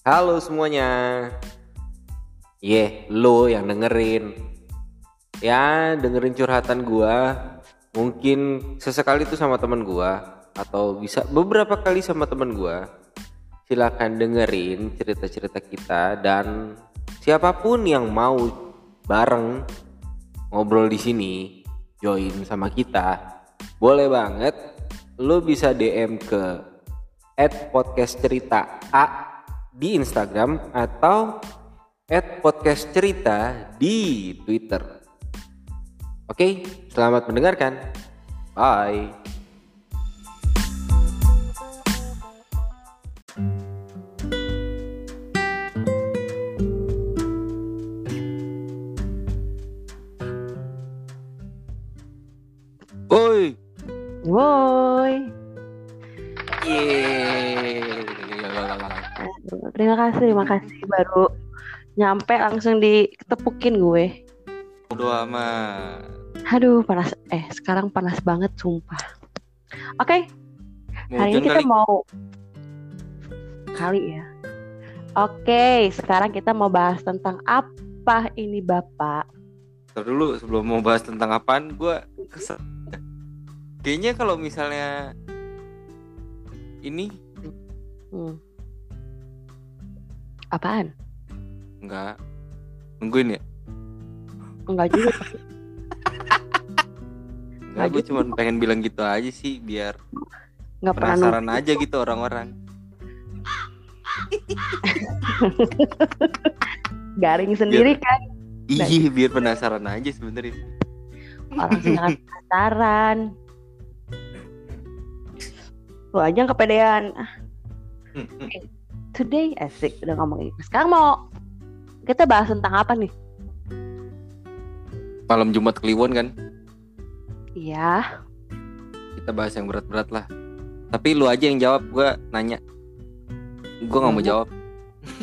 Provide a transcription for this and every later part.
Halo semuanya. Ye, lo yang dengerin. Ya, dengerin curhatan gua. Mungkin sesekali itu sama teman gua atau bisa beberapa kali sama teman gua. Silakan dengerin cerita-cerita kita dan siapa pun yang mau bareng ngobrol di sini, join sama kita. Boleh banget. Lo bisa DM ke podcast cerita A di Instagram atau podcast cerita di Twitter. Oke, selamat mendengarkan. Bye. Baru nyampe langsung diketepukin gue. Bodo amat. Aduh, panas. Eh, sekarang panas banget, sumpah. Oke, Mau hari ini kita kali? mau kali ya. Oke, sekarang kita mau bahas tentang apa ini Bapak? Ntar dulu sebelum mau bahas tentang apaan gue kesel kayaknya kalau misalnya ini Hmm. Apaan? enggak nungguin ya Enggak juga. enggak gue cuma pengen bilang gitu aja sih biar Enggak pernah penasaran aja gitu orang-orang garing sendiri kan. iya biar penasaran aja sebenernya Orang sedang penasaran. Lu aja yang kepedean. Today asik udah ngomong gitu. Sekarang mau kita bahas tentang apa nih? malam Jumat Kliwon kan Iya, kita bahas yang berat-berat lah tapi lu aja yang jawab gue nanya gue nggak mau jawab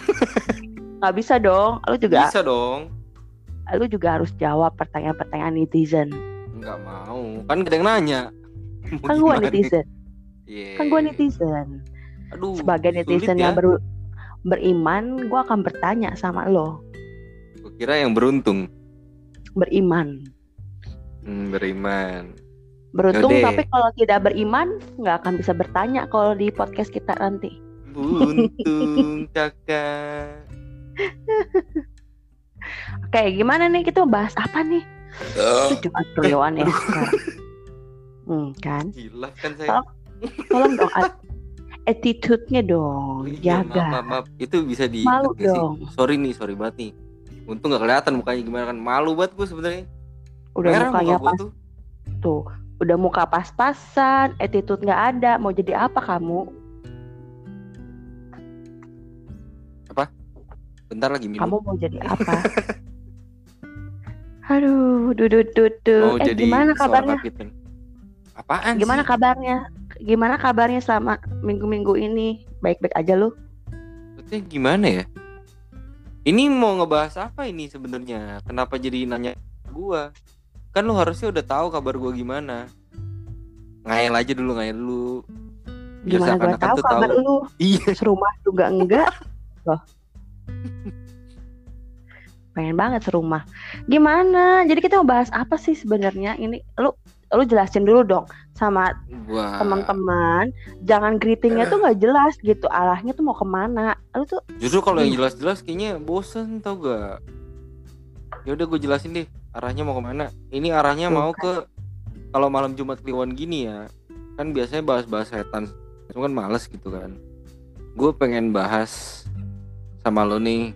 nggak bisa dong. Lu juga, bisa dong lu juga harus jawab pertanyaan-pertanyaan netizen. nggak mau kan gak ada yang nanya Kan gua gimana? netizen, Iya. kan gua netizen. Aduh Sebagai netizen ya. yang ber- beriman, gua akan bertanya sama lo. Gua kira yang beruntung Beriman, Hmm, beriman. beruntung tapi kalau tidak beriman nggak akan bisa bertanya kalau di podcast kita nanti. Buntung kakak. Oke, gimana nih kita bahas apa nih? Itu cuma ya sekarang. Hmm, kan? Gila kan saya. Tolong dong at- attitude-nya dong, Iya, maaf, jaga. maaf, maaf. Itu bisa di Malu nggak sih? dong. Sorry nih, sorry banget nih. Untung gak kelihatan mukanya gimana kan. Malu banget gue sebenarnya. Udah Merah mukanya muka pas tuh. tuh, udah muka pas-pasan, attitude nggak ada, mau jadi apa kamu? Bentar lagi minum. Kamu mau jadi apa? Aduh, dudut dudut. Mau Eh, jadi gimana kabarnya? Apaan Gimana sih? kabarnya? Gimana kabarnya selama minggu-minggu ini? Baik-baik aja lu? Maksudnya gimana ya? Ini mau ngebahas apa ini sebenarnya? Kenapa jadi nanya gua? Kan lu harusnya udah tahu kabar gua gimana. Ngayal aja dulu, ngayal dulu. Gimana gua tahu kabar lu? Iya. Serumah juga enggak? Loh. Pengen banget serumah. Gimana? Jadi kita mau bahas apa sih sebenarnya? Ini lu lu jelasin dulu dong sama teman-teman. Jangan greetingnya tuh nggak jelas gitu. Arahnya tuh mau ke mana? Lu tuh Justru kalau yang jelas-jelas kayaknya bosen tau gak? Ya udah gue jelasin deh arahnya mau ke mana. Ini arahnya mau ke kalau malam Jumat Kliwon gini ya. Kan biasanya bahas-bahas setan. Itu kan males gitu kan. Gue pengen bahas sama lo nih.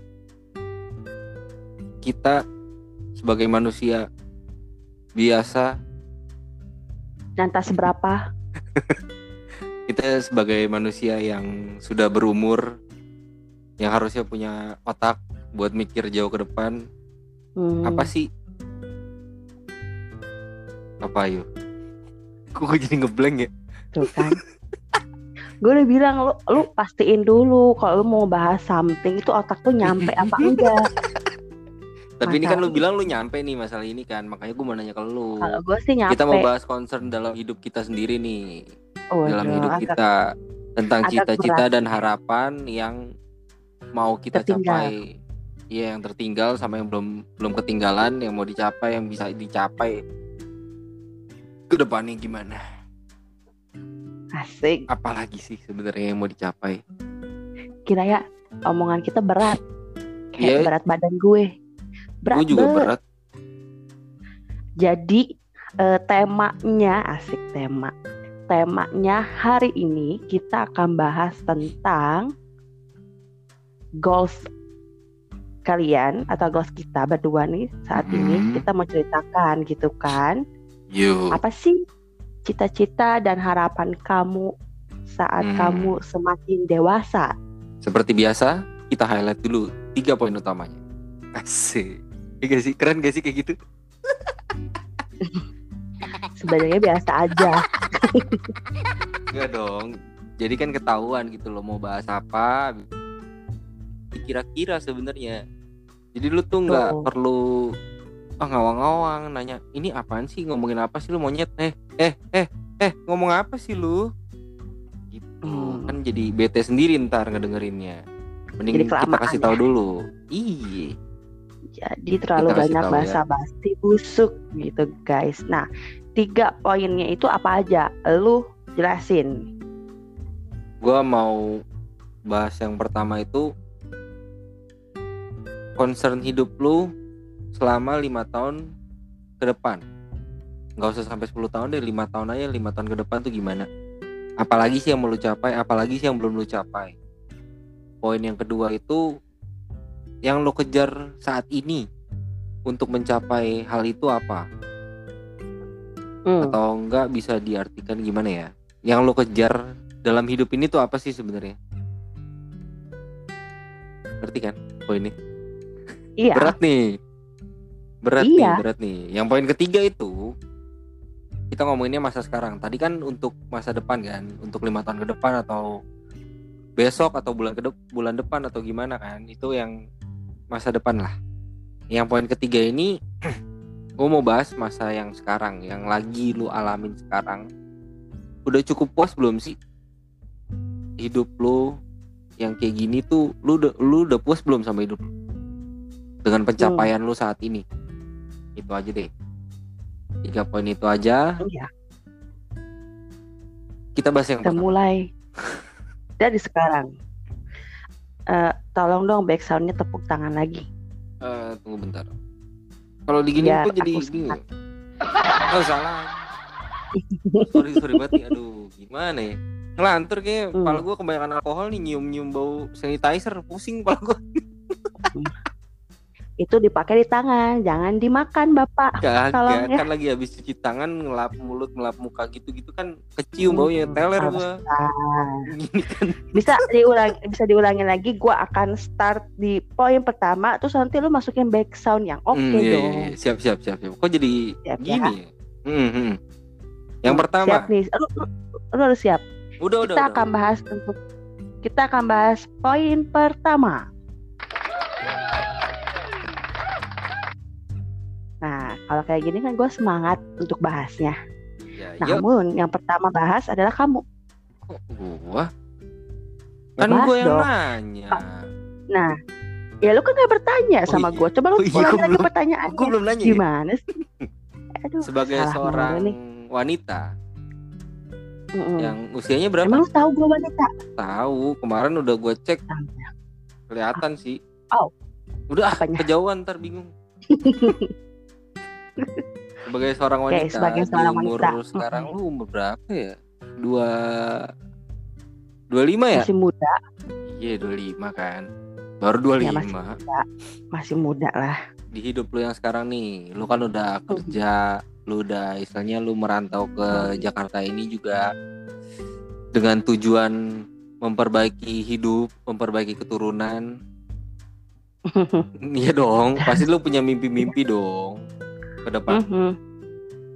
Kita sebagai manusia biasa, nanti seberapa? kita sebagai manusia yang sudah berumur yang harusnya punya otak buat mikir jauh ke depan Hmm, apa sih apa yuk kok gue jadi ngeblank ya tuh kan. gue udah bilang lu lu pastiin dulu kalau lu mau bahas something itu otak tuh nyampe apa enggak. Tapi ini kan lu bilang lu nyampe nih masalah ini kan makanya gue mau nanya ke lu Kalau gue sih nyampe. kita mau bahas concern dalam hidup kita sendiri nih dalam Waduh, hidup agak- kita tentang cita-cita dan harapan yang mau kita Tertinggal. capai Iya yang tertinggal sama yang belum belum ketinggalan yang mau dicapai yang bisa dicapai ke depannya gimana Asik. apalagi sih sebenarnya yang mau dicapai Kira ya omongan kita berat. Kayak Iya. berat badan gue. Berat gue juga berat Jadi eh, temanya asik tema. Temanya hari ini kita akan bahas tentang goals kalian atau goals kita berdua nih saat ini Mhm. kita mau ceritakan gitu kan. yuk Apa sih cita-cita dan harapan kamu saat Hmm. kamu semakin dewasa? seperti biasa kita highlight dulu tiga poin utamanya asik gak sih keren gak sih kayak gitu Sebenarnya biasa aja. Enggak dong. Jadi kan ketahuan gitu loh mau bahas apa. Kira-kira sebenarnya. Jadi lu tuh nggak Tuh. perlu ah ngawang-ngawang nanya ini apaan sih ngomongin apa sih lu monyet eh eh eh eh ngomong apa sih lu gitu Hmm. kan jadi bete sendiri ntar ngedengerinnya mending Jadi kita kasih ya. tahu dulu iya Jadi terlalu banyak tahu ya. busuk gitu guys. Nah, tiga poinnya itu apa aja? Lu jelasin. gua mau bahas yang pertama itu concern hidup lu selama lima tahun ke depan nggak usah sampai 10 tahun deh lima tahun aja lima tahun ke depan tuh gimana apalagi sih yang mau lu capai apalagi sih yang belum lu capai poin yang kedua itu yang lu kejar saat ini untuk mencapai hal itu apa? Hmm. atau enggak bisa diartikan gimana ya? Yang lo kejar dalam hidup ini tuh apa sih sebenarnya? Ngerti kan poin ini Iya. berat nih. Berat Iya. nih berat nih. Yang poin ketiga itu kita ngomonginnya masa sekarang. Tadi kan untuk masa depan kan untuk lima tahun ke depan atau besok atau bulan ke dep- bulan depan atau gimana kan itu yang masa depan lah. Yang poin ketiga ini gue mau bahas masa yang sekarang yang lagi lu alamin sekarang. Udah cukup puas belum sih? Hidup lu yang kayak gini tuh lu udah lu udah puas belum sama hidup lu? dengan pencapaian lu saat ini? Itu aja deh. Tiga poin itu aja. Iya. kita bahas yang Kita pertama. mulai dari sekarang. Eh, tolong dong backsoundnya tepuk tangan lagi. Eh, tunggu bentar. Kalau digini Biar kok jadi bingung oh salah. Sorry sorry banget nih aduh gimana ya? Ngelantur kayak Hmm. kepala gue kebanyakan alkohol nih nyium nyium bau sanitizer. Pusing kepala gue Itu dipakai di tangan, jangan dimakan, Bapak. Tolong ya. kan lagi habis cuci tangan ngelap mulut ngelap muka gitu-gitu kan kecium Hmm, baunya teler gua kan bisa diulang bisa diulangi lagi gua akan start di poin pertama terus nanti lu masukin backsound yang oke Hmm, iya, dong. iya, iya. siap siap siap siap kok jadi Siap ya? gini ya Hmm, hmm. yang pertama Siap nih. Lu, lu, lu harus siap. udah udah kita udah akan bahas untuk kita akan bahas poin pertama. Kalau kayak gini kan gue semangat untuk bahasnya. ya, ya Namun yang pertama bahas adalah kamu. kok Ya, kan gua yang dong. nanya Nah, ya lu kan gak bertanya Oh, sama iya. gue. Coba lu Oh, iya, ulangi lagi belum- pertanyaannya. gua belum nanya ya? Gimana sih? Aduh, sebagai seorang nih. wanita Mm-mm. yang usianya berapa Emang lu tahu gue wanita? tahu kemarin udah gue cek kelihatan sih Oh. udah ah, Apanya? kejauhan ntar bingung sebagai seorang wanita sebagai seorang umur wanita. sekarang lu umur berapa ya? Dua dua lima ya? Masih muda, iya dua lima kan. Baru dua Ya, lima masih masih muda lah. di hidup lu yang sekarang nih lu kan udah kerja lu udah istilahnya lu merantau ke Jakarta ini juga dengan tujuan memperbaiki hidup memperbaiki keturunan. Iya dong pasti lu punya mimpi-mimpi dong ke depan Mhm.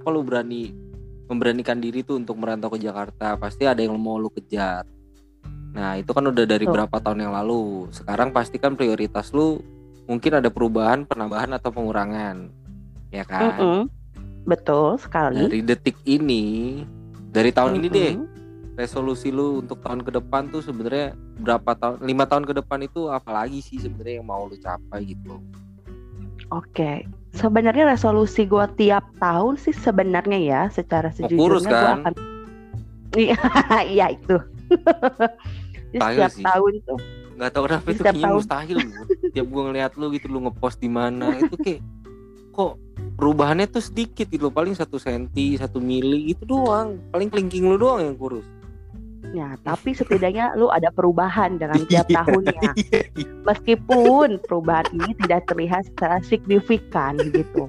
kalau berani memberanikan diri tuh untuk merantau ke Jakarta pasti ada yang mau lu kejar nah itu kan udah dari Betul. berapa tahun yang lalu sekarang pasti kan prioritas lu mungkin ada perubahan penambahan atau pengurangan ya kan Mm-mm. Betul sekali. dari detik ini dari tahun ini deh Mm-mm. resolusi lu untuk tahun ke depan tuh sebenarnya berapa tahun lima tahun ke depan itu apalagi sih sebenarnya yang mau lu capai gitu Oke, sebenarnya resolusi gue tiap tahun sih sebenarnya ya, secara Mau kurus sejujurnya gue kan? akan, iya iya itu. Jadi setiap sih. tahun tuh, nggak tahu kenapa itu kayaknya tahun. mustahil tiap gua ngeliat lu gitu lu ngepost di mana itu kayak kok perubahannya tuh sedikit gitu paling satu senti satu mili itu doang paling kelingking lu doang yang kurus ya tapi setidaknya lu ada perubahan dengan tiap Iya, tahunnya. iya, iya. Meskipun perubahan ini tidak terlihat secara signifikan gitu.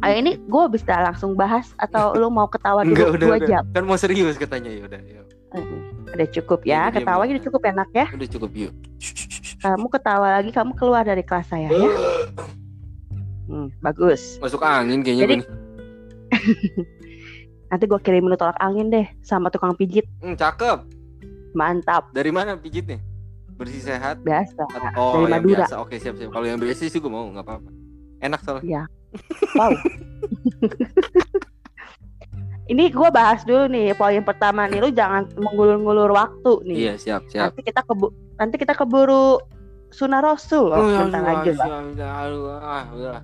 Ayo ini gue bisa langsung bahas atau lu mau ketawa Enggak dulu udah, dua udah. jam? kan mau serius katanya ya udah ya Eh, Udah cukup Iya, ya, diam, ketawanya diam. udah cukup enak ya. udah cukup yuk Kamu ketawa lagi, kamu keluar dari kelas saya ya. Hmm, bagus. masuk angin kayaknya Jadi-. Nanti gue kirimin lu tolak angin deh sama tukang pijit. Hmm, cakep Mantap, dari mana pijitnya bersih sehat biasa. oh Dari Madura. biasa oke siap siap kalau yang biasa sih gue mau nggak apa-apa enak soalnya Wow. Ini gue bahas dulu nih poin pertama nih, lu jangan mengulur-ngulur waktu nih. iya siap siap Nanti kita kebu nanti kita keburu sunnah rasul Oh, iya, bentar iya, lagi lah. iya, iya, ah.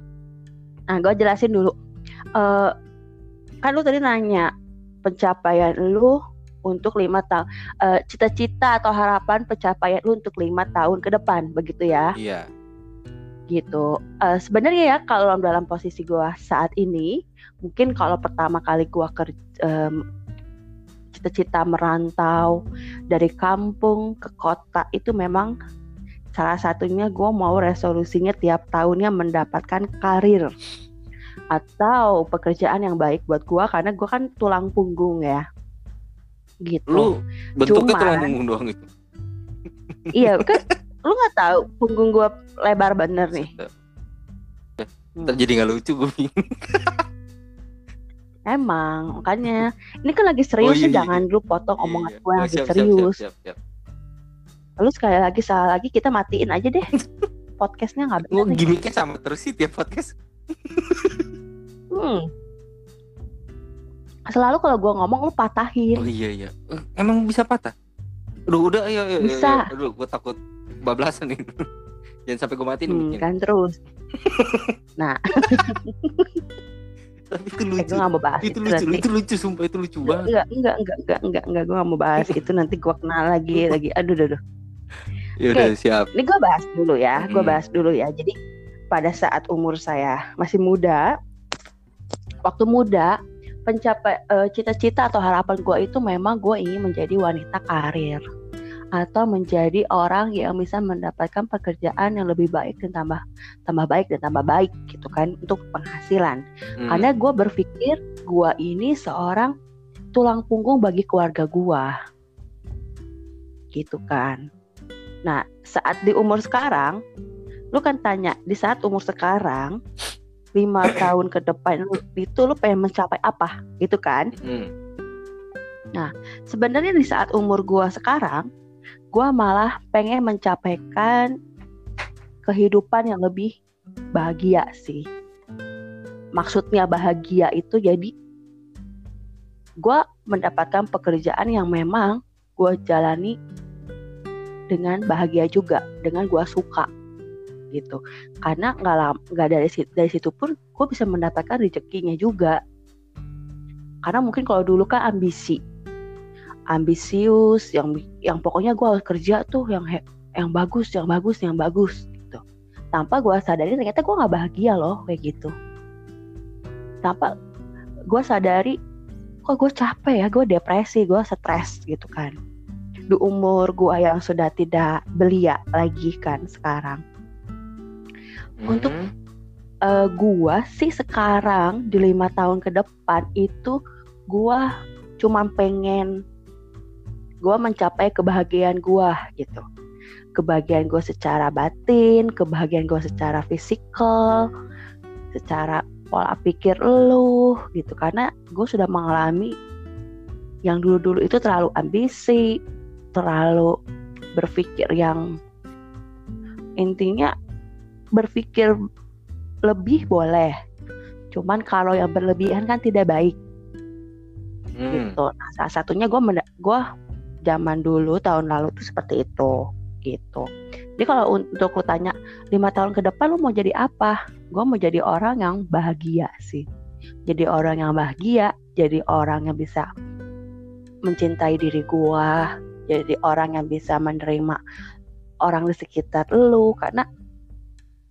Nah, gue jelasin dulu. Eh kan lu tadi nanya pencapaian lu untuk lima tahun, eh, cita-cita atau harapan pencapaian lu untuk lima tahun ke depan, begitu ya? iya Gitu. Eh, Sebenarnya ya kalau dalam posisi gua saat ini, mungkin kalau pertama kali gua kerja cita-cita merantau dari kampung ke kota itu memang salah satunya gue mau resolusinya tiap tahunnya mendapatkan karir atau pekerjaan yang baik buat gua karena gua kan tulang punggung ya. Gitu. Lu bentuknya Cuman- tulang punggung doang itu iya kan lu nggak tahu punggung gua lebar bener nih. Ntar jadi nggak lucu gue emang makanya. Ini kan lagi serius Oh, iya, iya, jangan dulu potong omongan Iya, gue iya. lagi Oh, siap, siap, serius. siap, siap, siap. Lalu sekali lagi salah lagi kita matiin aja deh podcastnya nggak Lu benar nih. gimmicknya sama terus sih tiap podcast Hmm. Selalu kalau gua ngomong lu patahin. oh iya iya Eh, emang bisa patah Aduh udah ayo ayo Bisa. ayo. Aduh gue takut bablasan nih jangan sampai gue matiin Hmm, mic-nya. kan terus. tapi itu Eh, lucu gue gak mau bahas itu itu, lucu nanti. itu lucu sumpah itu lucu banget Enggak, enggak, enggak, enggak, enggak, enggak, gue gak mau bahas itu nanti gua kenal lagi, lagi. Aduh, aduh, aduh. ya udah siap Ini gue bahas dulu ya, gue Hmm. bahas dulu ya. Jadi pada saat umur saya masih muda, waktu muda, pencapai eh, cita-cita atau harapan gue itu memang gue ingin menjadi wanita karir atau menjadi orang yang bisa mendapatkan pekerjaan yang lebih baik dan tambah tambah baik dan tambah baik gitu kan untuk penghasilan. Hmm. Karena gue berpikir gue ini seorang tulang punggung bagi keluarga gue, gitu kan. Nah saat di umur sekarang, lu kan tanya di saat umur sekarang lima tahun ke depan lu, itu lu pengen mencapai apa, gitu kan? Hmm. Sebenarnya di saat umur gue sekarang, gue malah pengen mencapaikan kehidupan yang lebih bahagia sih. Maksudnya bahagia itu jadi gue mendapatkan pekerjaan yang memang gue jalani dengan bahagia juga, dengan gue suka gitu. Karena nggak nggak dari situ, dari situ pun gue bisa mendapatkan rezekinya juga. Karena mungkin kalau dulu kan ambisi, ambisius yang yang pokoknya gue harus kerja tuh yang yang bagus yang bagus yang bagus gitu tanpa gue sadari ternyata gue nggak bahagia loh kayak gitu tanpa gue sadari kok gue capek ya gue depresi gue stres gitu kan di umur gue yang sudah tidak belia lagi kan sekarang Untuk- Hmm. eh gua sih sekarang di lima tahun ke depan itu gua cuma pengen gua mencapai kebahagiaan gua gitu kebahagiaan gua secara batin kebahagiaan gua secara fisikal secara pola pikir lu gitu karena gue sudah mengalami yang dulu-dulu itu terlalu ambisi terlalu berpikir yang intinya berpikir lebih boleh. Cuman kalau yang berlebihan kan tidak baik Hmm. gitu. Nah, salah satunya gue gue zaman dulu tahun lalu tuh seperti itu gitu. Jadi kalau untuk lu tanya lima tahun ke depan lu mau jadi apa? Gue mau jadi orang yang bahagia sih. Jadi orang yang bahagia, jadi orang yang bisa mencintai diri gue, jadi orang yang bisa menerima orang di sekitar lu karena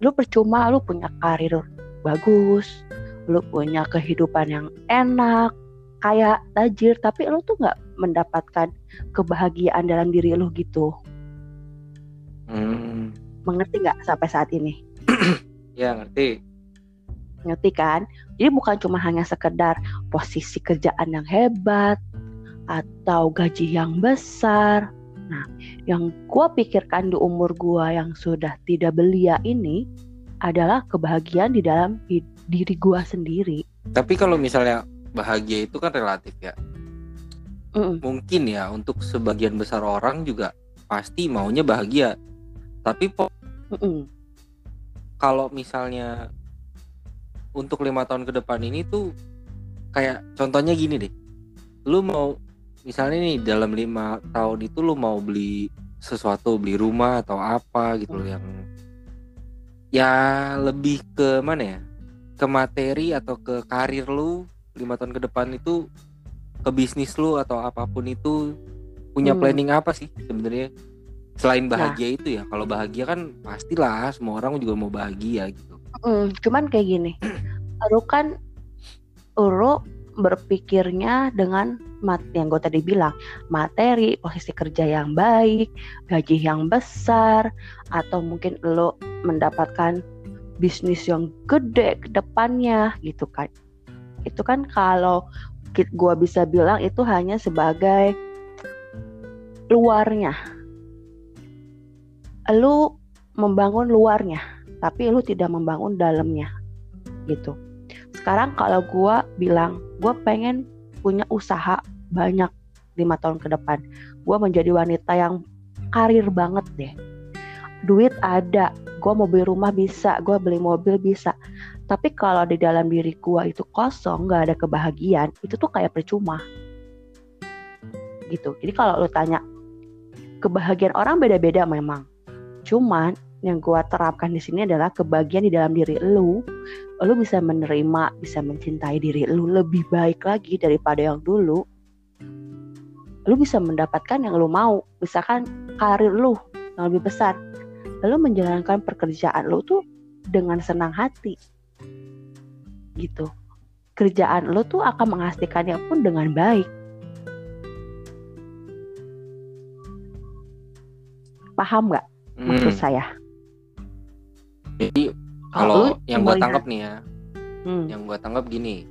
lu percuma lu punya karir bagus, lu punya kehidupan yang enak, kayak tajir, tapi lu tuh nggak mendapatkan kebahagiaan dalam diri lu gitu. Hmm. Mengerti nggak sampai saat ini? Ya ngerti. Ngerti kan? Jadi bukan cuma hanya sekedar posisi kerjaan yang hebat atau gaji yang besar. Nah, yang gua pikirkan di umur gua yang sudah tidak belia ini adalah kebahagiaan di dalam diri gua sendiri. Tapi kalau misalnya bahagia itu kan relatif ya. Mm-mm. Mungkin ya untuk sebagian besar orang juga pasti maunya bahagia. Tapi po- Mm-mm. kalau misalnya untuk lima tahun ke depan ini tuh kayak contohnya gini deh. Lu mau misalnya nih dalam lima tahun itu lu mau beli sesuatu, beli rumah atau apa gitu loh yang ya lebih ke mana ya? Ke materi atau ke karir lu lima tahun ke depan itu ke bisnis lu atau apa pun itu punya Hmm. planning apa sih sebenarnya selain bahagia itu ya kalau bahagia kan pastilah semua orang juga mau bahagia gitu Mm, cuman kayak gini, lu kan lu berpikirnya dengan mat yang gue tadi bilang materi, posisi kerja yang baik, gaji yang besar, atau mungkin lo mendapatkan bisnis yang gede ke depannya gitu kan. Itu kan kalau gue bisa bilang itu hanya sebagai luarnya. Lu membangun luarnya, tapi lu tidak membangun dalamnya gitu. Sekarang kalau gua bilang gua pengen punya usaha banyak lima tahun ke depan, gua menjadi wanita yang karir banget deh. Duit ada, gua mau beli rumah bisa, gua beli mobil bisa. Tapi kalau di dalam diri gua itu kosong, nggak ada kebahagiaan, itu tuh kayak percuma. Gitu. Jadi kalau lu tanya kebahagiaan orang beda-beda memang. Cuman yang gua terapkan di sini adalah kebahagiaan di dalam diri lu. Lu bisa menerima, bisa mencintai diri lu lebih baik lagi daripada yang dulu. Lu bisa mendapatkan yang lu mau. Misalkan karir lu yang lebih besar. Lalu menjalankan pekerjaan lu tuh dengan senang hati. Gitu. Kerjaan lu tuh akan menghasilkannya pun dengan baik. Paham nggak maksud Hmm, saya? jadi Kalau yang gue tangkap nih ya Hmm. yang gue tanggap gini.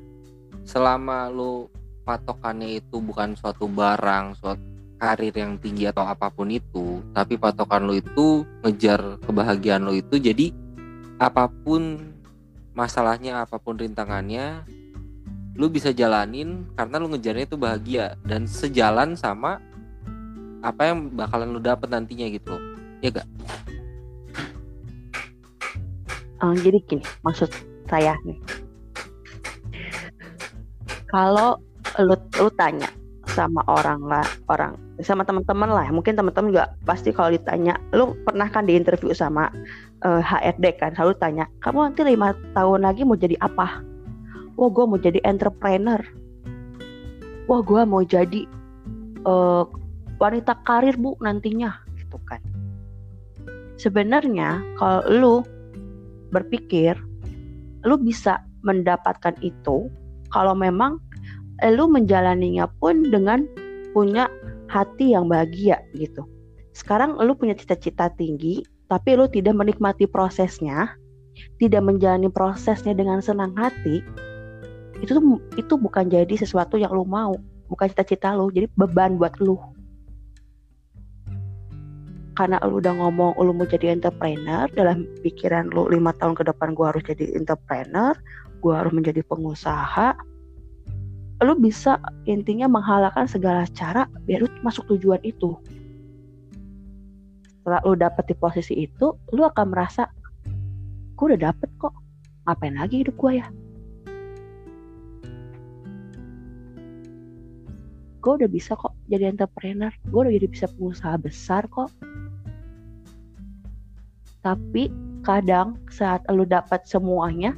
Selama lu patokannya itu bukan suatu barang suatu karir yang tinggi atau apa pun itu tapi patokan lu itu ngejar kebahagiaan lu itu jadi apa pun masalahnya apa pun rintangannya lu bisa jalanin karena lu ngejarnya itu bahagia dan sejalan sama apa yang bakalan lu dapet nantinya gitu loh. Ya gak Eh, jadi gini, maksud saya nih. Kalau lu, lu tanya sama orang lah, orang sama teman-teman lah, mungkin teman-teman juga pasti kalau ditanya, lu pernah kan diinterview sama eh, HRD kan, selalu tanya, kamu nanti lima tahun lagi mau jadi apa? Wah, gue mau jadi entrepreneur. Wah, gue mau jadi eh, wanita karir bu nantinya, gitu kan. Sebenarnya kalau lu berpikir lu bisa mendapatkan itu kalau memang lu menjalaninya pun dengan punya hati yang bahagia gitu. Sekarang lu punya cita-cita tinggi tapi lu tidak menikmati prosesnya, tidak menjalani prosesnya dengan senang hati. Itu itu bukan jadi sesuatu yang lu mau, bukan cita-cita lu, jadi beban buat lu. Karena lu udah ngomong lu mau jadi entrepreneur dalam pikiran lu lima tahun ke depan gua harus jadi entrepreneur, gua harus menjadi pengusaha. Lu bisa intinya menghalalkan segala cara biar lu masuk tujuan itu. Setelah lu dapet di posisi itu, lu akan merasa, gue udah dapet kok, ngapain lagi hidup gua ya? gue udah bisa kok jadi entrepreneur gue udah jadi bisa pengusaha besar kok tapi kadang saat lu dapat semuanya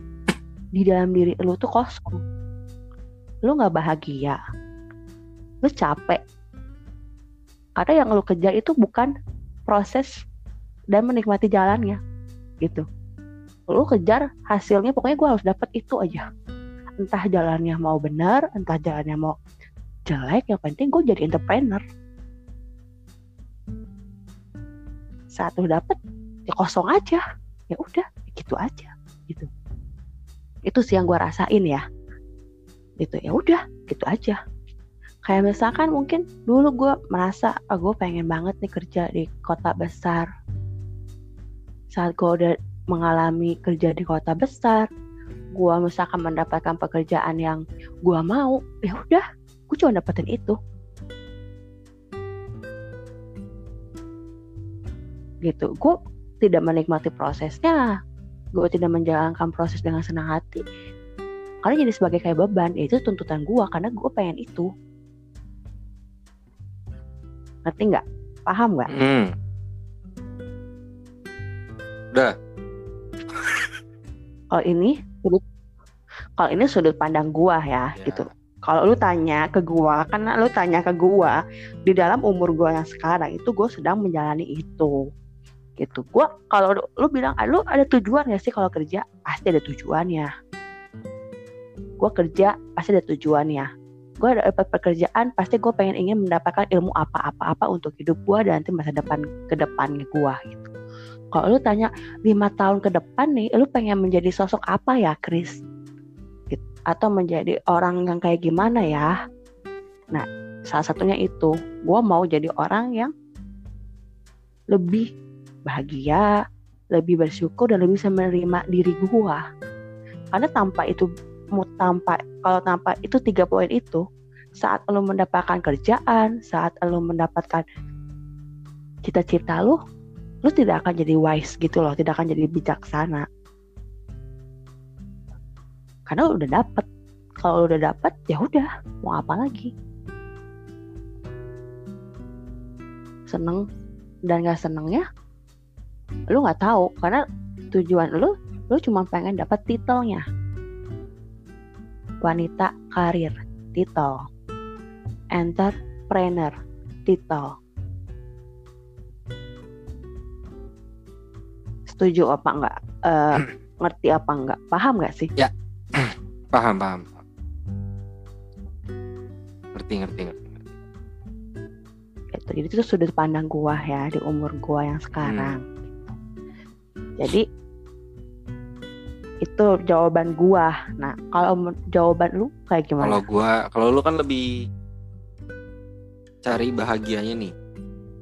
di dalam diri lu tuh kosong. Lu nggak bahagia. Lu capek. Karena yang lu kejar itu bukan proses dan menikmati jalannya gitu. Lu kejar hasilnya pokoknya gue harus dapat itu aja. Entah jalannya mau benar entah jalannya mau jelek yang penting gue jadi entrepreneur. Saat lu dapet ya kosong aja. Ya udah gitu aja gitu. Itu sih yang gue rasain ya. Gitu ya udah gitu aja. Kayak misalkan mungkin dulu gue merasa ah, gue pengen banget nih kerja di kota besar. Saat gue udah mengalami kerja di kota besar gue misalkan mendapatkan pekerjaan yang gue mau ya udah gue cuma dapetin itu. Gitu. Gue tidak menikmati prosesnya gue tidak menjalankan proses dengan senang hati karena jadi sebagai kayak beban ya itu tuntutan gue karena gue pengen itu ngerti nggak paham nggak Hmm. Udah. kalau ini sudut kalau ini sudut pandang gua ya, Ya. gitu kalau lu tanya ke gua karena lu tanya ke gua di dalam umur gua yang sekarang itu gua sedang menjalani itu gitu gua kalau lu, bilang "Ah, lu ada tujuan ya sih kalau kerja pasti ada tujuannya gua kerja pasti ada tujuannya ada dapat pekerjaan pasti gue pengen ingin mendapatkan ilmu apa-apa apa untuk hidup gua dan nanti masa depan ke depannya gua gitu kalau lu tanya lima tahun ke depan nih, lu pengen menjadi sosok apa ya, Chris? Gitu. Atau menjadi orang yang kayak gimana ya? Nah, salah satunya itu, gue mau jadi orang yang lebih bahagia, lebih bersyukur dan lebih bisa menerima diri gue. Karena tanpa itu, mau tanpa kalau tanpa itu tiga poin itu, saat lu mendapatkan kerjaan, saat lu mendapatkan cita-cita lu, lu tidak akan jadi wise gitu loh, tidak akan jadi bijaksana. Karena lu udah dapet. Kalau lu udah dapet, ya udah, mau apa lagi? Seneng dan gak senengnya, lu nggak tahu karena tujuan lu, lu cuma pengen dapet titelnya. Wanita karir, titel. Entrepreneur, titel. setuju apa enggak Eh, ngerti apa enggak paham nggak sih Paham, paham. paham. Ngerti, ngerti, ngerti. gitu jadi itu sudut pandang gua ya di umur gua yang sekarang jadi itu jawaban gua. Nah kalau jawaban lu kayak Kalau gimana gua, kalau lu kan lebih cari bahagianya nih.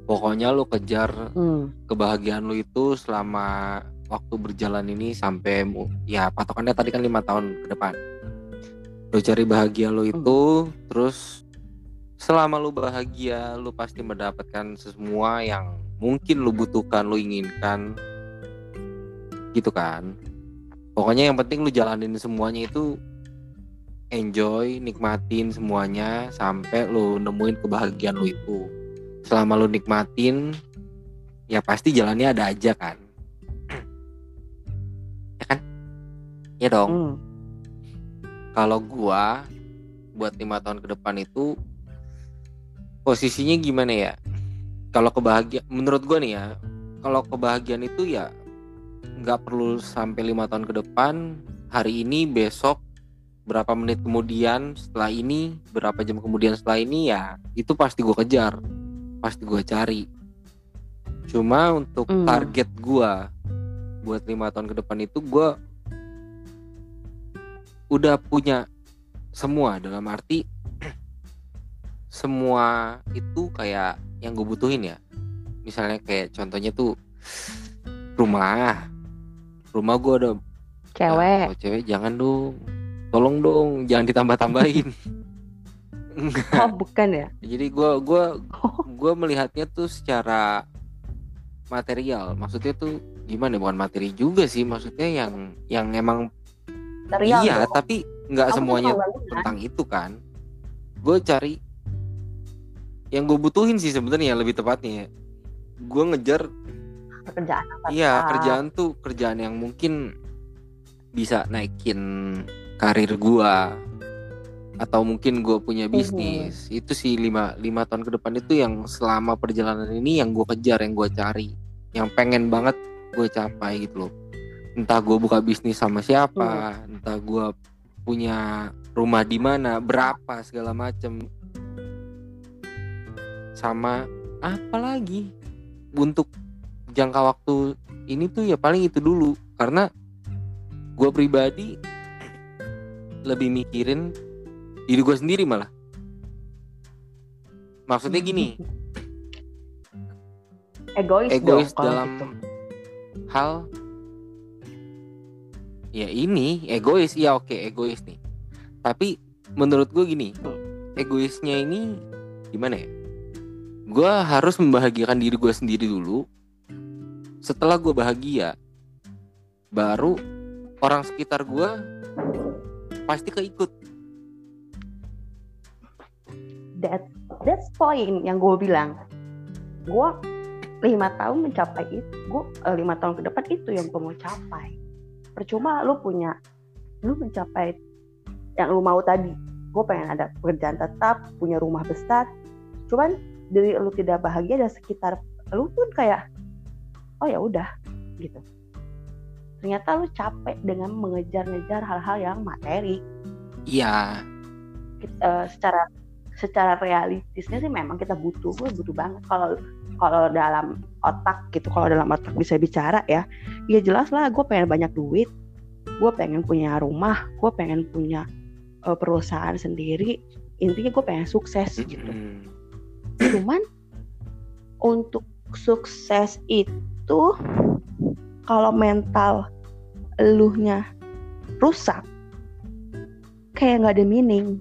Pokoknya lu kejar hmm, kebahagiaan lu itu selama waktu berjalan ini sampai mu- ya patokannya tadi kan lima tahun ke depan. Lu cari bahagia lu itu, terus selama lu bahagia, lu pasti mendapatkan semua yang mungkin lu butuhkan, lu inginkan, gitu kan. Pokoknya yang penting lu jalanin semuanya itu enjoy, nikmatin semuanya sampai lu nemuin kebahagiaan lu itu. Selama lu nikmatin, ya pasti jalannya ada aja kan. ya kan? Ya dong. hmm, Kalau gua buat lima tahun ke depan itu posisinya gimana ya? Kalau kebahagiaan, menurut gua nih ya, kalau kebahagiaan itu ya nggak perlu sampai lima tahun ke depan. Hari ini, besok, berapa menit kemudian, setelah ini, berapa jam kemudian setelah ini ya itu pasti gua kejar, pasti gua cari. Cuma untuk Hmm. target gua buat lima tahun ke depan itu gua udah punya semua dalam arti semua itu kayak yang gue butuhin ya misalnya kayak contohnya tuh rumah rumah gue udah cewek. Kalau cewek jangan dong. Tolong dong. Jangan ditambah tambahin oh bukan ya? Jadi gue gua gue melihatnya tuh secara material. Maksudnya tuh gimana? Bukan materi juga sih. Maksudnya yang yang emang Material iya dong. tapi nggak semuanya tentang itu kan? Gue cari yang gue butuhin sih sebenarnya lebih tepatnya ya. gue ngejar pekerjaan apa iya kerjaan tuh kerjaan yang mungkin bisa naikin karir gua atau mungkin gue punya bisnis. Itu sih lima lima tahun ke depan itu yang selama perjalanan ini yang gue kejar yang gue cari yang pengen banget gue capai gitu loh. Entah gue buka bisnis sama siapa entah gue punya rumah di mana berapa segala macem. Sama apa lagi? Untuk jangka waktu ini tuh ya paling itu dulu. Karena gue pribadi lebih mikirin diri gue sendiri malah. Maksudnya gini. Egois, egois dong dalam gitu. hal ya ini egois. Ya oke egois nih. Tapi menurut gue gini egoisnya ini gimana ya? Gue harus membahagiakan diri gue sendiri dulu setelah gue bahagia baru orang sekitar gue pasti keikut. That that's point yang gue bilang. Gue lima tahun mencapai itu gue eh, lima tahun ke depan itu yang gue mau capai. Percuma lu punya lu mencapai yang lu mau tadi. Gue pengen ada pekerjaan tetap punya rumah besar. Cuman diri lu tidak bahagia dan sekitar lu pun kayak oh ya udah gitu. Ternyata lu capek dengan mengejar-ngejar hal-hal yang materi. Iya. Eh, secara secara realistisnya sih memang kita butuh gue butuh banget. Kalau kalau dalam otak gitu kalau dalam otak bisa bicara ya ya jelas lah gue pengen banyak duit gue pengen punya rumah gue pengen punya eh, perusahaan sendiri. Intinya gue pengen sukses gitu. Cuman untuk sukses itu kalau mental eluhnya rusak kayak nggak ada meaning.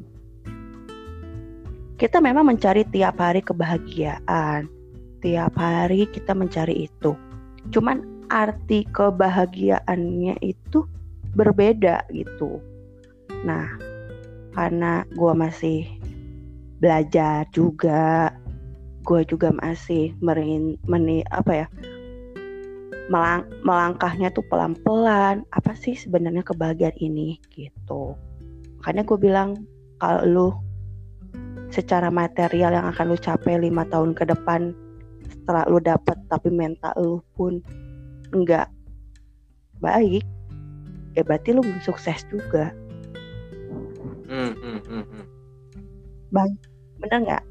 Kita memang mencari tiap hari kebahagiaan. Tiap hari kita mencari itu. Cuman arti kebahagiaannya itu berbeda gitu. Nah karena gue masih belajar juga gue juga masih merin meni apa ya melang, melangkahnya tuh pelan-pelan apa sih sebenarnya kebahagiaan ini? Gitu. Makanya gue bilang kalau lu secara material yang akan lu capai lima tahun ke depan setelah lu dapet tapi mental lu pun enggak baik ya berarti lu belum sukses juga. Mm, mm, mm, mm. bener nggak?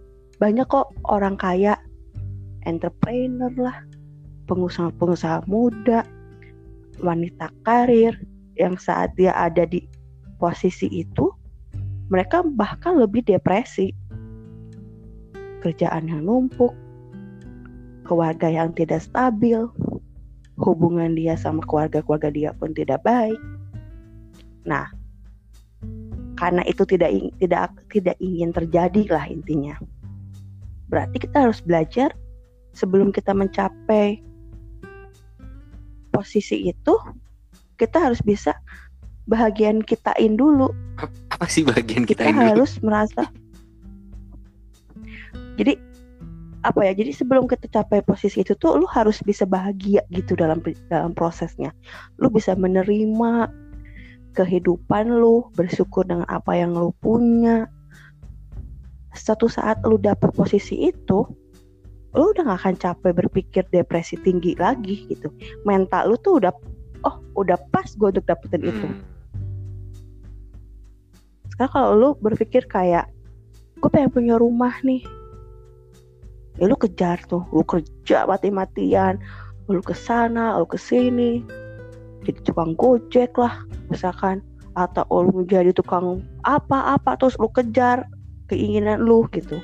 Banyak kok orang kaya entrepreneur lah pengusaha-pengusaha muda wanita karir yang saat dia ada di posisi itu mereka bahkan lebih depresi kerjaan yang numpuk keluarga yang tidak stabil hubungan dia sama keluarga-keluarga dia pun tidak baik nah karena itu tidak tidak tidak ingin terjadi lah intinya. Berarti kita harus belajar sebelum kita mencapai posisi itu, kita harus bisa bahagian kitain dulu. apa sih bagian kita, Kita ini harus merasa. Jadi apa ya? Jadi sebelum kita capai posisi itu tuh, lu harus bisa bahagia gitu dalam dalam prosesnya. Lu bisa menerima kehidupan lu, bersyukur dengan apa yang lu punya. Suatu saat lu dapet posisi itu, lu udah gak akan capek berpikir depresi tinggi lagi gitu. Mental lu tuh udah, oh udah pas gue untuk dapetin itu. Hmm. Sekarang kalau lu berpikir kayak, gue pengen punya rumah nih. Ya lu kejar tuh, lu kerja mati-matian, lu ke sana, lu ke sini. Jadi tukang gojek lah, misalkan. Atau lu jadi tukang apa-apa, terus lu kejar keinginan lu gitu.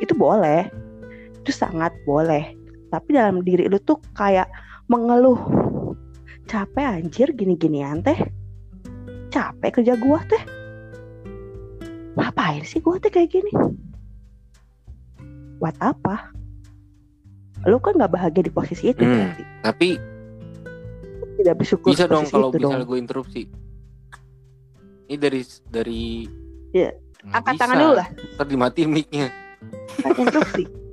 Itu boleh, itu sangat boleh. Tapi dalam diri lu tuh kayak mengeluh. Capek anjir gini-ginian teh. Capek kerja gua teh ngapain sih gue teh kayak gini buat apa lu kan nggak bahagia di posisi itu Hmm. berarti tapi tidak bersyukur bisa dong kalau dong gue interupsi ini dari dari. Nggak angkat bisa. tangan dulu lah ntar dimatiin mic-nya kan instruksi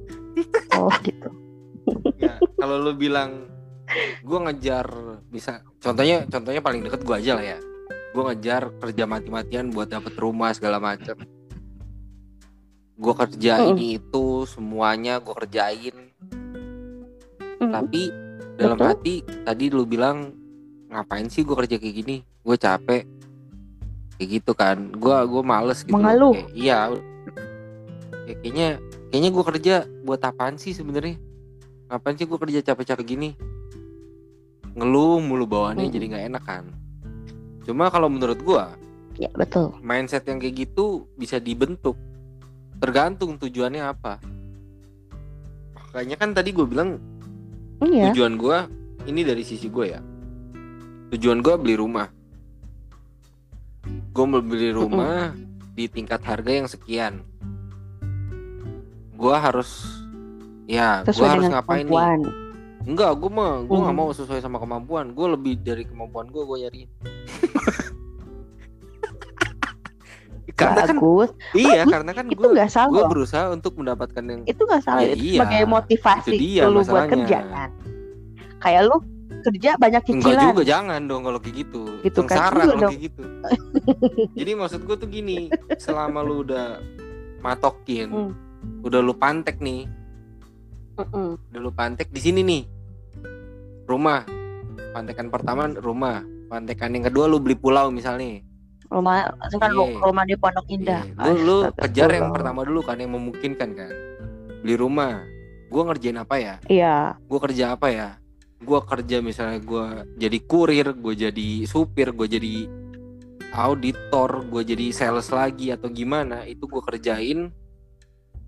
oh gitu. Ya, kalau lu bilang gue ngejar bisa contohnya contohnya paling deket gue aja lah ya. Gue ngejar kerja mati-matian buat dapet rumah segala macam gue kerja Mm-mm. ini itu semuanya gue kerjain. Mm, tapi dalam Betul. hati tadi lu bilang ngapain sih gue kerja kayak gini? Gue capek. Kayak gitu kan. Gue gue males gitu. Mengeluh. Kayak, iya. Ya, kayaknya kayaknya gue kerja buat apaan sih sebenarnya? Ngapain sih gue kerja capek-capek gini? Ngeluh mulu bawaannya Mm. jadi nggak enak kan? Cuma kalau menurut gue ya betul. mindset yang kayak gitu bisa dibentuk. Tergantung tujuannya apa. Makanya kan tadi gue bilang iya. tujuan gue ini dari sisi gue ya. Tujuan gue beli rumah. Gue mau beli rumah di tingkat harga yang sekian gue harus ya gue harus ngapain nih kemampuan enggak gue mah gue nggak Hmm. mau sesuai sama kemampuan gue lebih dari kemampuan gue gue nyari karena kan bagus iya Bagus. karena kan gue gue berusaha untuk mendapatkan yang itu nggak salah Ya itu iya, sebagai motivasi itu dia lu buat kerja kan kayak lu kerja banyak Enggak cicilan juga jangan dong kalau kayak gitu. Gitu kan Sengsara kalau kayak gitu. Jadi maksud gue tuh gini, selama lu udah matokin, Hmm. Udah lu pantek nih, Mm-mm. udah lu pantek di sini nih. Rumah. Pantekan pertama rumah. Pantekan yang kedua lu beli pulau misalnya. rumah kan Iya. rumah di Pondok Indah Iya, Lu lu kejar yang pertama dulu kan yang memungkinkan kan. Beli rumah. Gua ngerjain apa ya? iya gue kerja apa ya gue kerja misalnya gue jadi kurir gue jadi supir gue jadi auditor gue jadi sales lagi atau gimana itu gue kerjain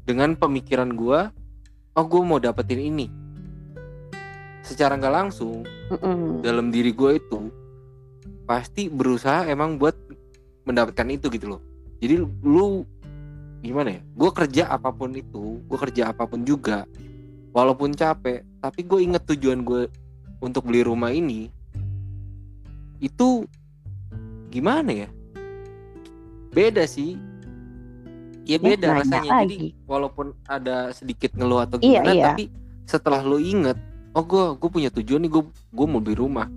dengan pemikiran gue oh gue mau dapetin ini. Secara nggak langsung Mm-mm. dalam diri gue itu pasti berusaha emang buat mendapatkan itu gitu loh. Jadi lu gimana ya? Gue kerja apa pun itu gue kerja apa pun juga walaupun capek tapi gue inget tujuan gue untuk beli rumah ini itu gimana ya? Beda sih ya Ya, beda nanya rasanya. Jadi lagi. walaupun ada sedikit ngeluh atau Iya, gimana iya. tapi setelah lo inget oh gue gue punya tujuan nih gue gue mau beli rumah.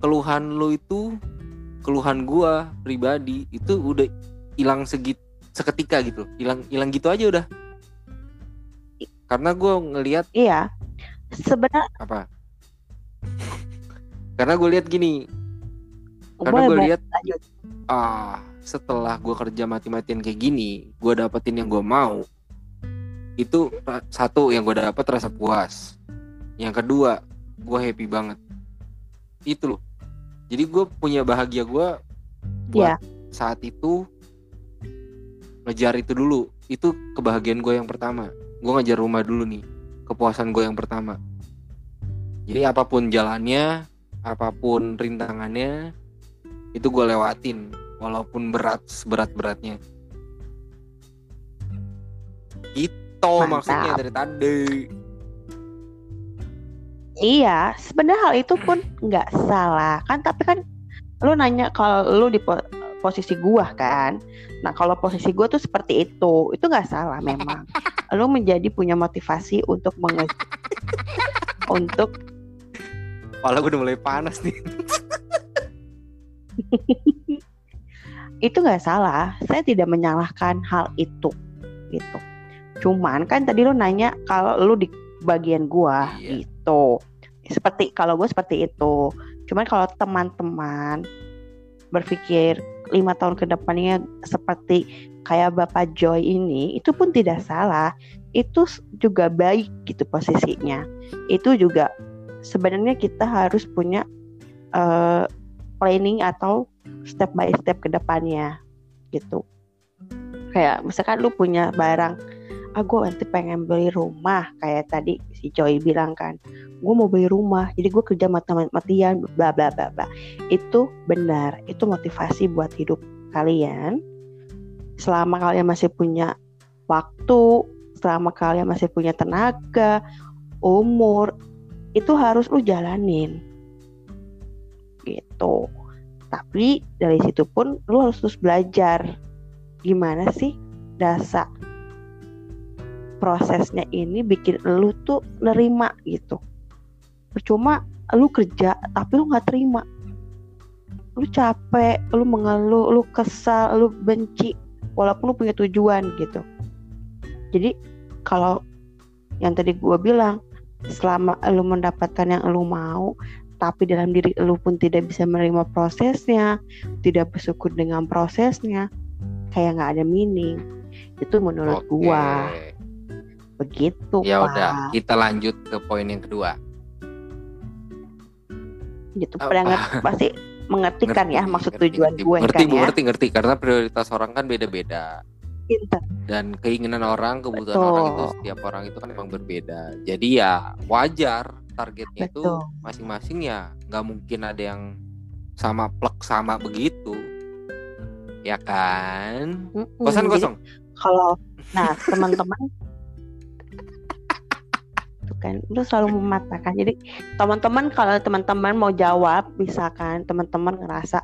Keluhan lo itu keluhan gue pribadi itu udah hilang segit seketika gitu. Hilang hilang gitu aja udah. Karena gue ngelihat iya. Sebenarnya apa? Karena gue lihat gini. Karena gue lihat ah setelah gue kerja mati-matian kayak gini gue dapetin yang gue mau itu satu yang gue dapet rasa puas. Yang kedua gue happy banget. Itu loh. Jadi gue punya bahagia gue buat Iya. saat itu ngejar itu dulu. Itu kebahagiaan gue yang pertama. Gue ngejar rumah dulu nih kepuasan gue yang pertama. Jadi apa pun jalannya apa pun rintangannya itu gue lewatin walaupun berat seberat beratnya itu Mantap. maksudnya dari tadi. Iya sebenarnya hal itu pun nggak salah. Kan tapi kan lu nanya kalau lu di po- posisi gua kan. Nah kalau posisi gua tuh seperti itu. Itu nggak salah memang. Lu menjadi punya motivasi untuk menge untuk Kepala gue udah mulai panas nih itu nggak salah. Saya tidak menyalahkan hal itu gitu. Cuman kan tadi lu nanya kalau lu di bagian gua Iya. gitu. Seperti kalau gue seperti itu. Cuman kalau teman-teman berpikir lima tahun ke depannya seperti kayak Bapak Joy ini itu pun tidak salah. Itu juga baik gitu posisinya. Itu juga sebenarnya kita harus punya eh, planning atau step by step ke depannya gitu. Kayak misalkan lu punya barang ah gue nanti pengen beli rumah kayak tadi si Joy bilang kan. Gue mau beli rumah jadi gue kerja mati-matian bla bla bla bla. Itu benar itu motivasi buat hidup kalian. Selama kalian masih punya waktu selama kalian masih punya tenaga umur itu harus lu jalanin gitu. Tapi dari situ pun lu harus terus belajar gimana sih dasar prosesnya ini bikin lu tuh nerima gitu. Percuma lu kerja tapi lu nggak terima. Lu capek lu mengeluh lu kesal lu benci walaupun lu punya tujuan gitu. Jadi kalau yang tadi gue bilang selama lu mendapatkan yang lu mau tapi dalam diri lu pun tidak bisa menerima prosesnya tidak bersyukur dengan prosesnya kayak nggak ada meaning itu menurut Oke. gua begitu Ya Pak. udah, kita lanjut ke poin yang kedua. gitu Apa? pada ngerti- pasti mengerti kan ya Ngerti, maksud ngerti, tujuan ngerti. gue ngerti, kan Bu, ya ngerti, ngerti. Karena prioritas orang kan beda-beda. pinter Dan keinginan orang, kebutuhan Betul. orang itu setiap orang itu kan memang berbeda. Jadi ya wajar targetnya itu masing-masing ya nggak mungkin ada yang sama plek sama begitu. Ya kan? Kosan kosong. kalau nah teman-teman kan lu selalu mematahkan jadi teman-teman kalau teman-teman mau jawab misalkan teman-teman ngerasa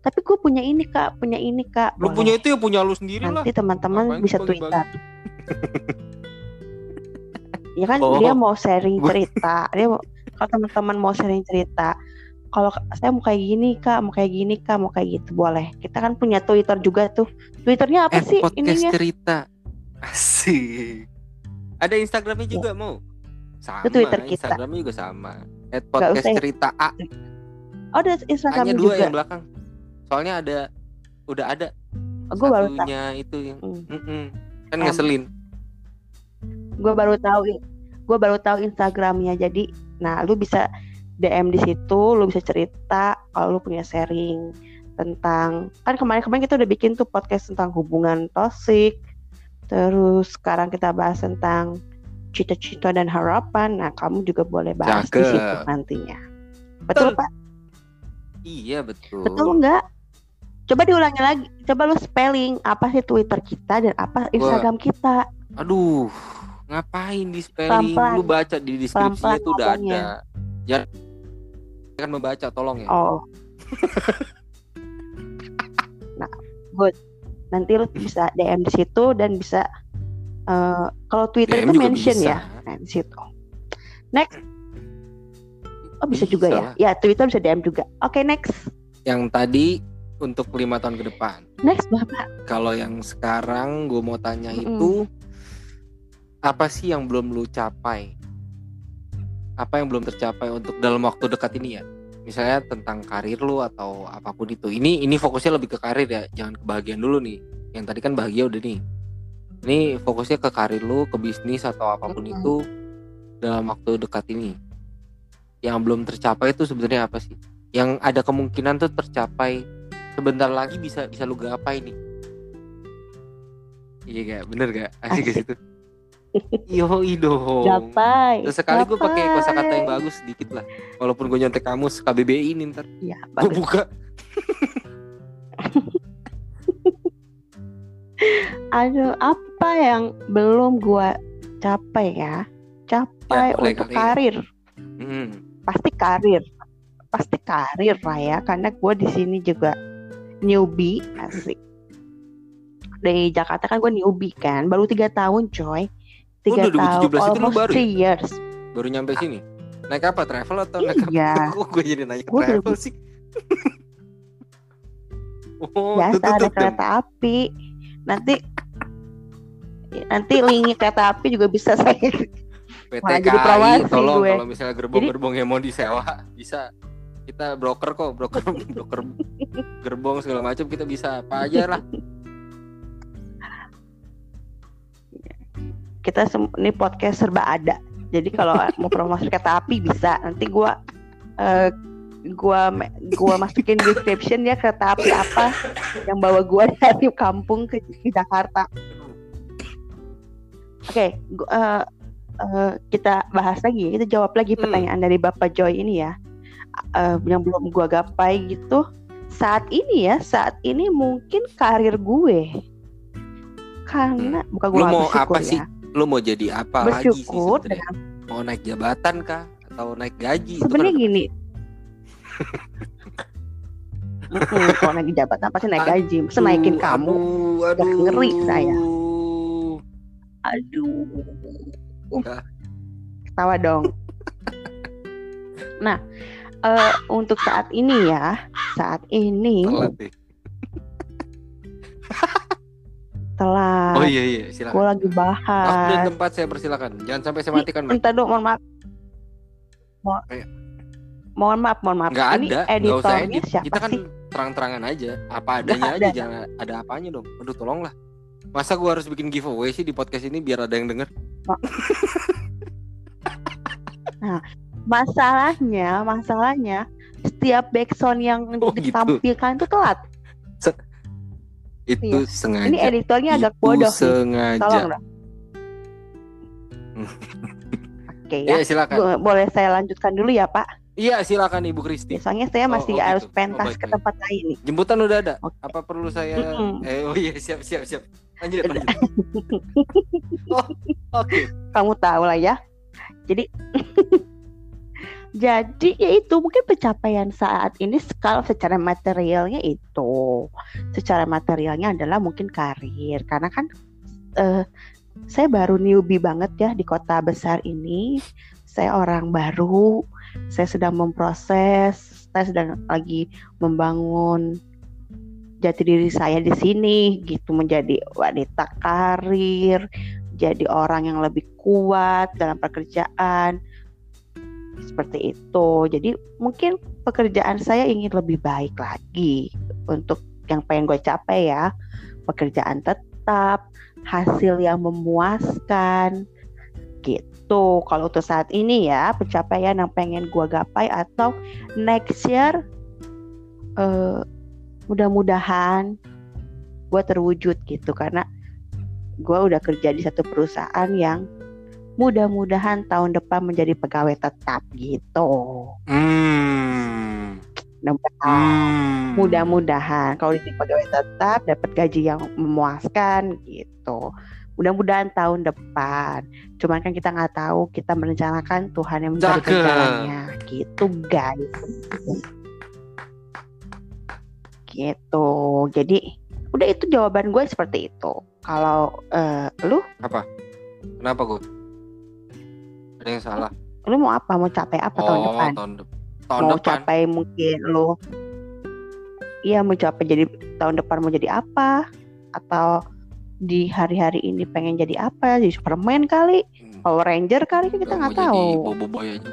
tapi gue punya ini kak punya ini kak Lu punya itu ya punya lu sendiri lah. nanti teman-teman bisa twitter ya kan Oh. dia mau sharing cerita dia mau kalau teman-teman mau sharing cerita kalau saya mau kayak gini kak mau kayak gini kak mau kayak gitu boleh kita kan punya twitter juga tuh twitternya apa Eh, sih podcast ininya cerita. Asik. Ada Instagramnya juga mau? Sama. Twitter kita. Instagramnya juga sama. At podcast usah ya. cerita A. oh ada instagram Hanya dua juga yang belakang. Soalnya ada udah ada gue baru tahu itu yang Hmm. Mm-mm. kan Em. ngeselin. Gue baru tahu gue baru tahu instagramnya. Jadi nah lu bisa dm di situ lu bisa cerita kalau lu punya sharing tentang kan kemarin-kemarin kita udah bikin tuh podcast tentang hubungan toksik terus sekarang kita bahas tentang cita-cita dan harapan. Nah kamu juga boleh bahas di Cakep. situ nantinya. Betul Betul. pak? Iya betul. betul nggak? Coba diulangi lagi. Coba lu spelling apa sih twitter kita dan apa instagram kita? Aduh, ngapain di spelling? Pelan-pelan. Lu baca di deskripsinya tuh udah ada. Jangan kan membaca tolong ya. Oh. nah, good. Nanti lu bisa DM di situ dan bisa eh, kalau Twitter DM itu mention bisa. ya, nah, di situ. Next. Oh bisa, Bisa juga ya? lah. Ya Twitter bisa DM juga. Oke next, Yang tadi untuk lima tahun ke depan. next bapak. Kalau yang sekarang gue mau tanya Mm-mm. itu apa sih yang belum lu capai? Apa yang belum tercapai untuk dalam waktu dekat ini ya? Misalnya tentang karir lu atau apa pun itu. Ini ini fokusnya lebih ke karir ya, jangan kebahagiaan dulu nih. Yang tadi kan bahagia udah nih. Ini fokusnya ke karir lu, ke bisnis atau apa pun itu dalam waktu dekat ini. Yang belum tercapai itu sebenarnya apa sih? Yang ada kemungkinan tuh tercapai sebentar lagi bisa bisa lu gapai nih. Iya gak? Bener gak? Asik Asik. situ? Yo dong. Gapai. Sesekali gue pakai kosakata yang bagus sedikit lah. Walaupun gue nyontek kamus KBBI ini ntar Ya gue buka. Aduh, apa yang belum gua capai ya? Capai Ya, untuk kali. karir. Hmm. pasti karir pasti karir lah ya karena gue di sini juga newbie asik dari Jakarta kan gue newbie kan baru tiga tahun coy tiga Oh, 2017 tahun itu lu baru ya? three years Baru nyampe sini. Naik apa? Travel atau naik apa? Iya. Kok gue jadi ke Gua travel dulu- sih? oh, biasa tutup ada kereta api nanti nanti linknya kereta api juga bisa saya PT Wah, tolong gue. kalau misalnya gerbong-gerbong yang mau disewa bisa kita broker kok broker broker gerbong segala macam kita bisa apa aja lah kita ini podcast serba ada. Jadi kalau mau promosi kereta api bisa. Nanti gua eh, gua me- gua masukin description ya kereta api apa yang bawa gua dari kampung ke, ke Jakarta. Oke gu- eh, eh, kita bahas lagi. Kita jawab lagi Hmm. pertanyaan dari Bapak Joy ini ya. Eh, yang belum gua gapai gitu. Saat ini ya saat ini mungkin karir gue. Karena bukan gue Hmm. Lu mau apa ya lu mau jadi apa lagi sih bersyukur dengan mau naik jabatan kah atau naik gaji itu sebenarnya kan gini kalau naik jabatan pasti naik gaji masa naikin kamu aduh, Udah aduh. ngeri saya. Aduh. Enggak. Ketawa dong. nah, eh, untuk saat ini ya, saat ini Telat. Oh iya iya, Gue silakan. lagi Waktu dan bahas. tempat saya persilakan. Jangan sampai saya matikan. Entar dong, mohon maaf. Mo- Ayo. mohon maaf, mohon maaf. Nggak ini ada, nggak usah editornya edit. siapa Kita kan sih? terang-terangan aja. Apa adanya ada. aja, jangan ada apanya dong. Aduh, tolonglah. Masa gua harus bikin giveaway sih di podcast ini biar ada yang denger? Masalahnya, masalahnya setiap backsound yang Oh, gitu. ditampilkan itu telat. Itu Iya. sengaja. Ini editornya agak bodoh sengaja. Tolong dong. Oke ya. Iya, silakan. Bo- Boleh saya lanjutkan dulu ya Pak? Iya, silakan Ibu Kristi. Soalnya saya Oh, masih oh harus gitu. pentas Oh, baik, ke baik. tempat lain nih. Jemputan udah ada. Oke. Apa perlu saya Mm-mm. Eh, oh iya, siap siap siap. Lanjut, lanjut. oh, oke. Kamu tahu lah ya. Jadi Jadi ya itu mungkin pencapaian saat ini kalau secara materialnya itu. Secara materialnya adalah mungkin karir. Karena kan eh, saya baru newbie banget ya di kota besar ini. Saya orang baru saya sedang memproses saya sedang lagi membangun jati diri saya di sini gitu. Menjadi wanita karir jadi orang yang lebih kuat dalam pekerjaan seperti itu. Jadi mungkin pekerjaan saya ingin lebih baik lagi untuk yang pengen gue capai ya. Pekerjaan tetap, hasil yang memuaskan gitu. Kalau untuk saat ini ya pencapaian yang pengen gue gapai atau next year eh, mudah-mudahan gue terwujud gitu karena gue udah kerja di satu perusahaan yang mudah-mudahan tahun depan menjadi pegawai tetap gitu. Hmm. Mudah-mudahan, Hmm. mudah-mudahan kalau jadi pegawai tetap dapat gaji yang memuaskan gitu. Mudah-mudahan tahun depan. Cuman kan kita nggak tahu, kita merencanakan Tuhan yang mencari jalannya gitu guys. Gitu. Jadi udah itu jawaban gue seperti itu. Kalau eh, lu, Kenapa gue? Ada yang salah. lu mau apa? Mau capai apa tahun oh, depan? tahun depan. Tahun mau depan. capai mungkin lo iya mau capai jadi tahun depan mau jadi apa atau di hari-hari ini pengen jadi apa jadi Superman kali Hmm. Power Ranger kali kita Nggak nggak mau jadi tahu Bobo boy aja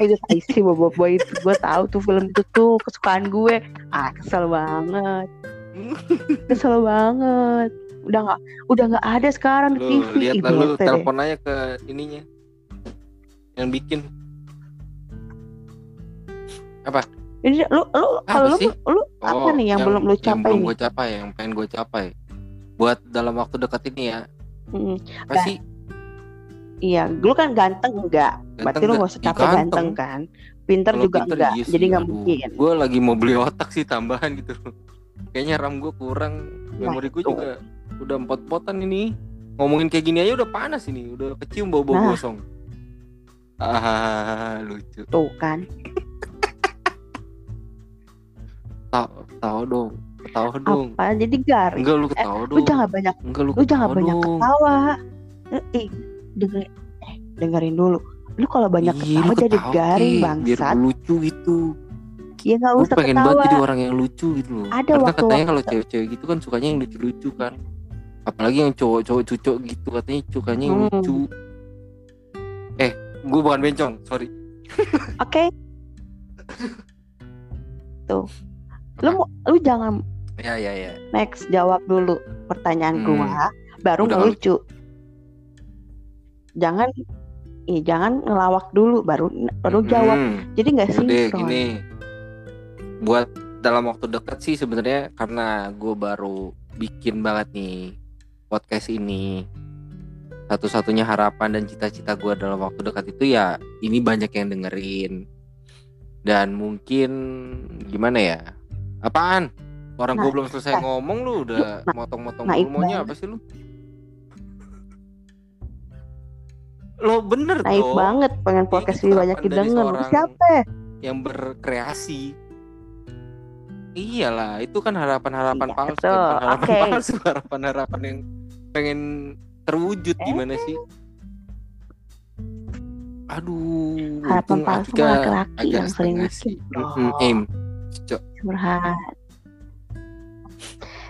itu tai sih Bobo Boy itu gue tahu tuh film itu tuh kesukaan gue ah kesel banget kesel banget udah nggak udah nggak ada sekarang di Lu TV lihat Ih, lah lu bete deh. telepon aja ke ininya. Yang bikin. Jadi lu lu kalau lu lu apa Oh, nih yang, belum lu Yang capai belum nih gue capai, yang pengen gue capai. Buat dalam waktu dekat ini ya. Mm, Apa Gak- sih? iya lu kan ganteng enggak berarti lu nggak usah capek ganteng kan pinter Kalau juga pinter, enggak iya sih, jadi nggak mungkin Gue lagi mau beli otak sih tambahan gitu. Kayaknya RAM gue kurang, Nah, memori gue itu. juga udah empot-potan ini. Ngomongin kayak gini aja udah panas ini, udah kecium bau-bau Nah. gosong. Ah, lucu. tuh kan Tahu, tahu dong, tahu dong. apa jadi garing Enggak lu ketawa lu dong. jangan banyak Enggak lu lu jangan ketawa banyak dong. ketawa Eh, eh denger eh, dengerin dulu lu kalau banyak Ih, ketawa lu jadi ketawa, garing Ki. bangsat Biar lucu gitu. ya nggak Gue usah pengen ketawa banget jadi orang yang lucu gitu loh. Ada Karena waktu- katanya kalau cewek-cewek gitu kan sukanya yang lucu-lucu kan. Apalagi yang cowok-cowok cucok gitu katanya sukanya yang Hmm. lucu. Eh, gue bukan bencong, sorry. oke tuh lu mau lu jangan Ya ya ya. next jawab dulu pertanyaan Hmm. gua baru Udah lucu jangan ih, jangan ngelawak dulu baru baru jawab Hmm. jadi nggak sinkron gini. Buat dalam waktu dekat sih sebenarnya karena gue baru bikin banget nih podcast ini. Satu-satunya harapan dan cita-cita gue dalam waktu dekat itu ya ini banyak yang dengerin. Dan mungkin gimana ya? Apaan? Orang gue Nah, belum selesai nah, ngomong lu udah nah, motong-motong maunya apa sih lu? Lo bener naik dong. banget pengen Ini podcast lebih banyak didengar siapa yang berkreasi iyalah itu kan harapan-harapan Iya, palsu kan harapan palsu harapan-harapan yang pengen terwujud Eh. gimana sih? Aduh Harapan palsu laki-laki yang sering setengah bikin sih. dong. Mm-mm, aim. Cok. curhat.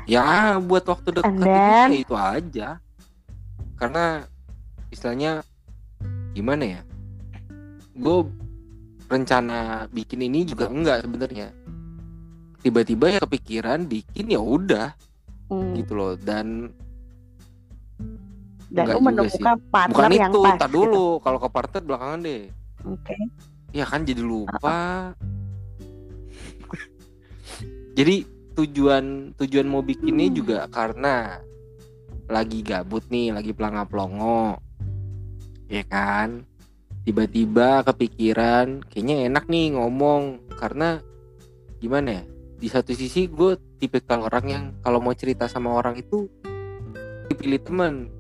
Ya buat waktu dekat itu then- ya itu aja. Karena istilahnya gimana ya? Gue rencana bikin ini juga enggak sebenarnya. Tiba-tiba ya kepikiran bikin ya udah. Hmm, gitu loh. Dan dan enggak lu menemukan partner bukan yang itu pas tak gitu. dulu kalau ke partner belakangan deh. Oke. Ya kan jadi lupa. Jadi tujuan tujuan mau bikinnya Hmm. juga karena lagi gabut nih lagi pelanga pelongo ya kan? Tiba-tiba kepikiran kayaknya enak nih ngomong. Karena gimana ya? Di satu sisi gue tipikal orang yang kalau mau cerita sama orang itu dipilih teman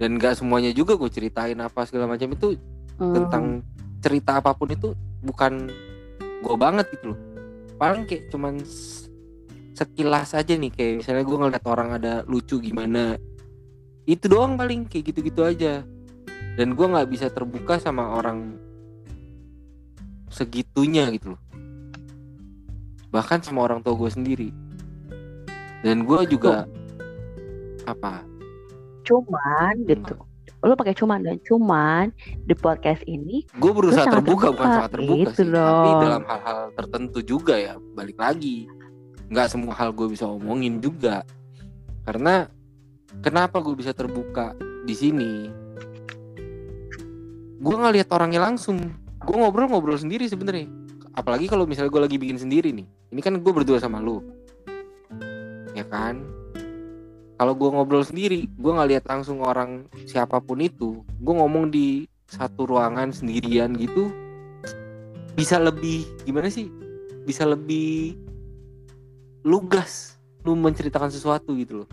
dan gak semuanya juga gue ceritain apa segala macam itu Hmm, tentang cerita apa pun itu bukan gue banget gitu loh. Paling kayak cuman sekilas aja nih kayak misalnya gue ngeliat orang ada lucu gimana itu doang paling kayak gitu-gitu aja. Dan gue nggak bisa terbuka sama orang segitunya gitu loh. Bahkan sama orang tua gue sendiri. Dan gue juga apa cuman gitu. Lu pakai cuman dan cuman di podcast ini gue berusaha sangat terbuka, bukan terbuka, sangat terbuka gitu sih tapi dong. dalam hal-hal tertentu juga ya balik lagi. Nggak semua hal gue bisa omongin juga. Karena kenapa gue bisa terbuka di sini? Gue nggak lihat orangnya langsung. Gue ngobrol-ngobrol sendiri sebenarnya. Apalagi kalau misalnya gue lagi bikin sendiri nih. Ini kan gue berdua sama lu. Ya kan kalau gue ngobrol sendiri gue nggak lihat langsung orang siapa pun itu. Gue ngomong di satu ruangan sendirian gitu bisa lebih gimana sih? Bisa lebih lugas lu menceritakan sesuatu gitu loh.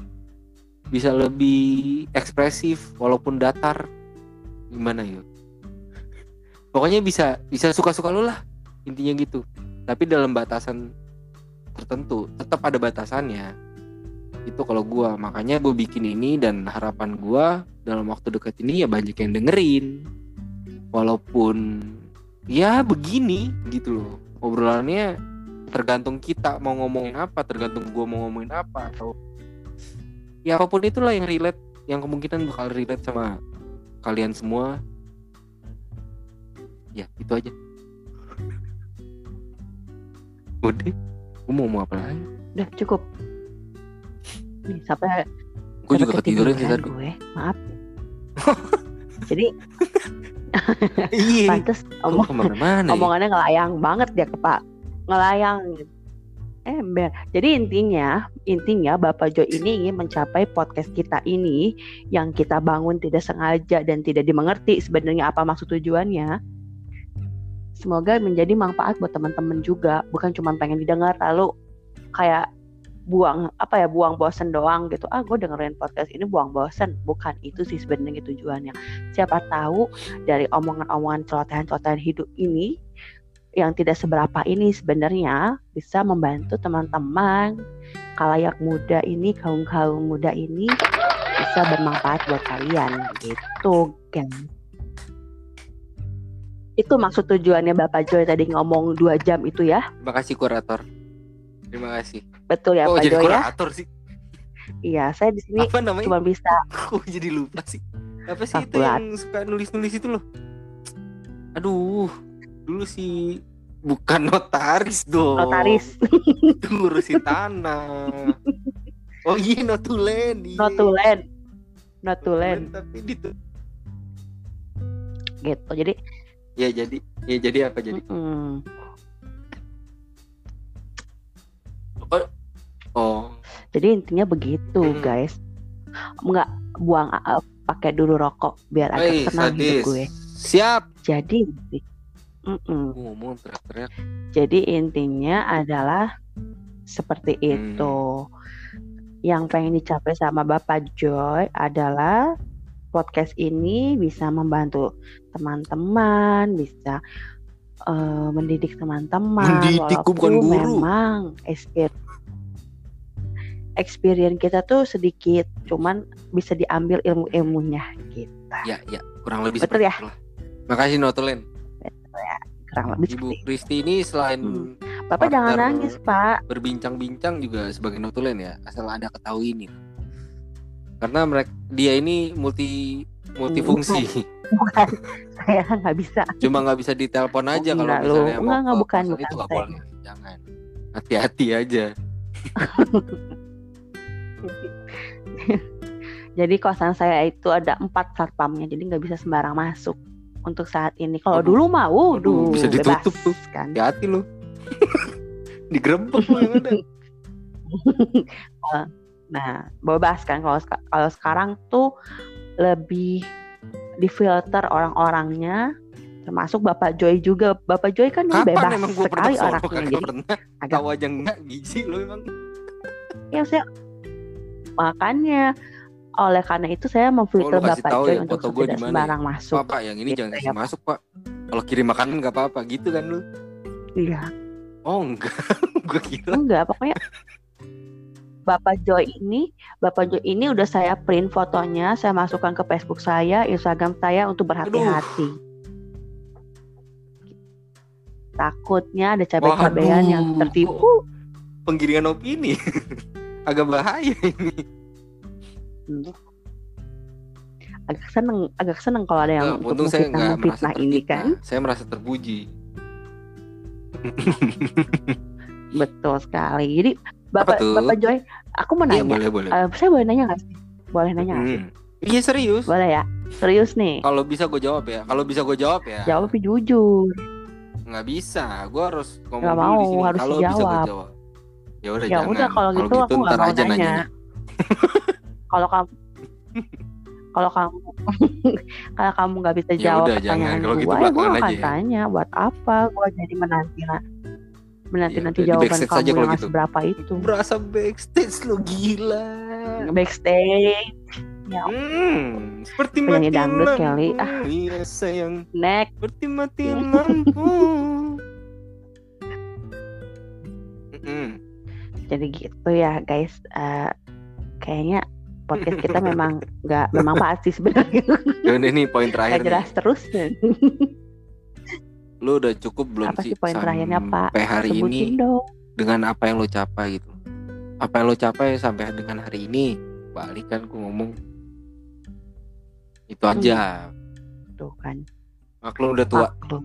Bisa lebih ekspresif walaupun datar. Gimana ya? Pokoknya bisa bisa suka-suka lu lah intinya gitu. Tapi dalam batasan tertentu tetap ada batasannya itu kalau gua. Makanya gue bikin ini dan harapan gua dalam waktu dekat ini ya banyak yang dengerin. Walaupun ya begini gitu loh. Obrolannya tergantung kita mau ngomongin apa tergantung gua mau ngomongin apa atau ya apa pun itulah yang relate yang kemungkinan bakal relate sama kalian semua. Ya itu aja. Udah. Gue mau ngomong apa lagi? Udah cukup nih sampai gue sampai juga ketiduran sih tadi gue. Maaf. Jadi iya. Pantes Kok omong ya? omongannya ngelayang banget dia ke Pak. Ngelayang. Ember jadi intinya intinya Bapak Jo ini ingin mencapai podcast kita ini yang kita bangun tidak sengaja dan tidak dimengerti sebenarnya apa maksud tujuannya. Semoga menjadi manfaat buat teman-teman juga. Bukan cuma pengen didengar lalu kayak buang apa ya buang bosen doang gitu. Ah gue dengerin podcast ini buang bosen. Bukan itu sih sebenarnya tujuannya. Siapa tahu dari omongan-omongan celotehan-celotehan hidup ini yang tidak seberapa ini sebenarnya bisa membantu teman-teman kalayak muda ini kaum kaum muda ini bisa bermanfaat buat kalian. Gitu kan itu maksud tujuannya Bapak Joy tadi ngomong dua jam itu ya? Terima kasih kurator terima kasih. Betul ya oh Pak jadi Joy ya? kurator sih? Iya saya di sini apa namanya? cuma bisa Kok jadi lupa sih? Apa sih itu Kalkulat. yang suka nulis-nulis itu loh? Aduh dulu sih bukan notaris dong. Notaris. Itu ngurusin tanah. Oh iya notulen iya. notulen notulen tapi itu gitu jadi ya jadi ya jadi apa jadi? Mm, oh jadi intinya begitu Hmm. guys nggak buang uh, pakai dulu rokok biar agak tenang hidup sadis gue siap jadi. Gua ngomong teriak-teriak jadi intinya adalah seperti Hmm. itu yang pengen dicapai sama Bapak Joy adalah podcast ini bisa membantu teman-teman bisa eh, mendidik teman-teman Mendidik, gua bukan walaupun guru. memang experience experience kita tuh sedikit cuman bisa diambil ilmu-ilmunya gitu Ya, ya, kurang lebih Betul seperti ya? itulah. Makasih Notulen. kurang lebih Ibu. Kristi ini selain Hmm. Bapak jangan nangis pak berbincang-bincang juga sebagai Notulen ya, asal Anda ketahui ini. Karena mereka dia ini multi multifungsi. bukan saya nggak bisa Cuma nggak bisa ditelepon aja Oh, kalau gila lu. misalnya mau Enggak, bukan, bukan itu nggak boleh. Jangan. Hati-hati aja. jadi kosan saya itu ada empat satpamnya jadi nggak bisa sembarang masuk untuk saat ini kalau dulu mau Waduh, bisa ditutup bebas tuh. kan Hati-hati lu. Digerebek ada. Nah, bebas kan kalau kalau sekarang tuh lebih difilter orang-orangnya termasuk Bapak Joy juga. Bapak Joy kan Kapan bebas emang gua pernah sekali orangnya jadi agak tahu aja enggak gizi lu emang. ya saya makanya oleh karena itu saya memfilter Oh, Bapak tahu Joy ya untuk foto gua tidak ya? sembarang masuk. Pak, yang ini Gitu jangan ya, masuk, Pak. Kalau kirim makanan nggak apa-apa gitu kan lu. Iya, Oh, enggak. gua kira enggak pokoknya Bapak Joy ini, Bapak Joy ini udah saya print fotonya, saya masukkan ke Facebook saya, Instagram saya untuk berhati-hati. Takutnya ada cabai-cabean yang tertipu. penggiringan opini. Agak bahaya ini. Hmm. Agak seneng, agak seneng kalau ada yang Nah, untuk saya merasa memfitnah ini kan. Saya merasa terpuji. Betul sekali. Jadi Bapak? Bapak Joy, aku mau Iya nanya. boleh boleh. Eh, saya boleh nanya nggak sih? Boleh nanya nggak sih? Hmm. Iya serius. Boleh ya? Serius nih. Kalau bisa gue jawab ya. Kalau bisa gue jawab ya. Jawab tapi jujur. Nggak bisa. Gue harus ngomong dulu di mau, sini. harus Kalau bisa gue jawab. Ya udah Ya udah kalau gitu aku nggak mau aja nanya. nanya. Kalau kamu kalau kamu kalau kamu nggak bisa Ya jawab udah, jangan. pertanyaan Kalau gua, gitu ya gua belakangan akan aja ya. tanya buat apa gua jadi menanti menanti Ya nanti di jawaban kamu aja kalau yang gitu. seberapa itu Berasa backstage lo gila. backstage Hmm, seperti Penyanyi mati dangdut lampu. kali. Ah. Iya sayang, next seperti mati lampu. Mm-mm. Jadi gitu ya guys Eh, kayaknya podcast kita memang nggak memang pasti sebenarnya Dan ini poin terakhir nih. jelas terus Lu udah cukup belum Apa sih sih poin terakhirnya, Pak? sampai hari ini sebutin dong dengan apa yang lo capai gitu? Apa yang lo capai sampai dengan hari ini? Balik kan gue ngomong itu aja. tuh kan Maklum udah tua. maklum.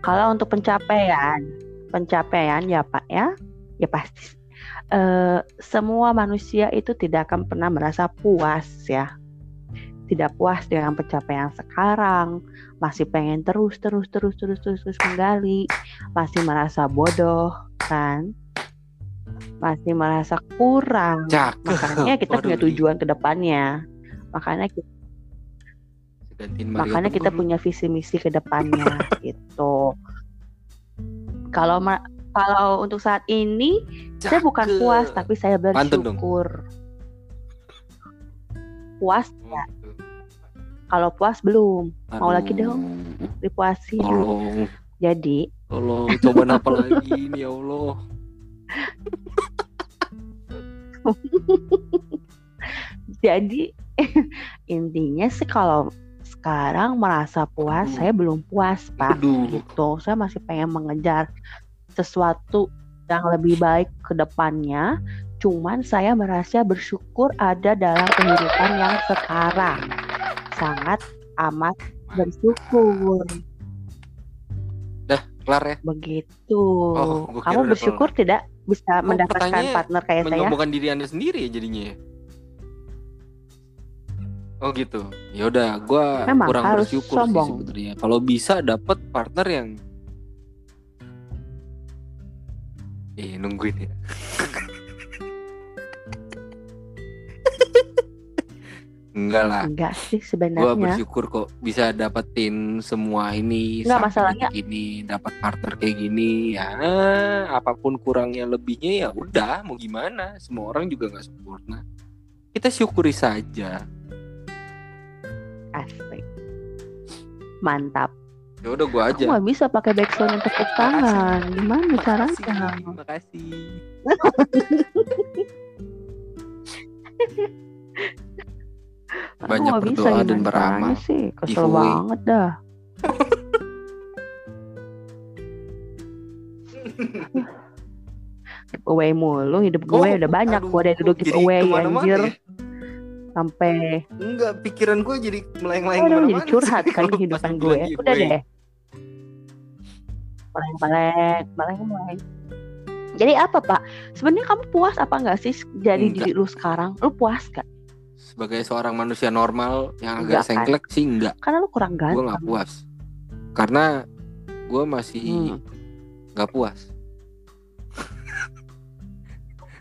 Kalau untuk pencapaian, pencapaian ya Pak ya, ya pasti eh, semua manusia itu tidak akan pernah merasa puas ya, tidak puas dengan pencapaian sekarang, masih pengen terus terus terus terus terus terus menggali, masih merasa bodoh kan, masih merasa kurang. Cakep. Makanya kita punya Waduh, tujuan ke depannya. Makanya kita makanya kita punya visi misi ke depannya gitu. Kalau ma- kalau untuk saat ini saya bukan puas tapi saya bersyukur. Puas ya. Kalau puas belum, mau lagi Aduh, dong dipuasin. Tolong, Jadi tolong coba apa lagi ini ya Allah. jadi intinya sih kalau sekarang merasa puas, Aduh. saya belum puas pak. Aduh. gitu. Saya masih pengen mengejar sesuatu yang lebih baik ke depannya. Cuman saya merasa bersyukur ada dalam kehidupan yang sekarang. Sangat amat bersyukur. Kelar ya? Begitu. Oh, Kamu bersyukur tidak bisa Oh, mendapatkan partner kayak saya? Menyombongkan diri anda sendiri ya jadinya ya? Oh gitu. Ya udah, gua Memang kurang harus bersyukur sombong. sih sebenarnya. Kalau bisa dapat partner yang Eh, nungguin ya. Enggak lah. Enggak sih Gua sebenarnya. bersyukur kok bisa dapetin semua ini Nggak, sampai masalahnya- ini dapat partner kayak gini ya apa pun kurangnya lebihnya ya udah mau gimana semua orang juga nggak sempurna kita syukuri saja Asli. Mantap. Ya udah gua Aku aja. nggak bisa pakai backsound yang tepuk tangan. Gimana caranya? Makasih. Aku Banyak bisa berdoa dan gimana beramal. sih. Kesel Giveaway. banget dah. giveaway mulu hidup gue Oh, udah banyak aduh, gue kok jadi giveaway anjir ya? Sampai Enggak, pikiran gue jadi melayang-layang aduh jadi curhat kan kehidupan gue bilang udah deh meleng meleng jadi apa pak sebenarnya kamu puas apa enggak sih jadi Enggak. diri lu sekarang lu puas gak Sebagai seorang manusia normal yang Enggak agak kan? sengklek sih enggak. karena lu kurang Gue ganteng nggak puas. Karena gue masih Hmm. nggak puas.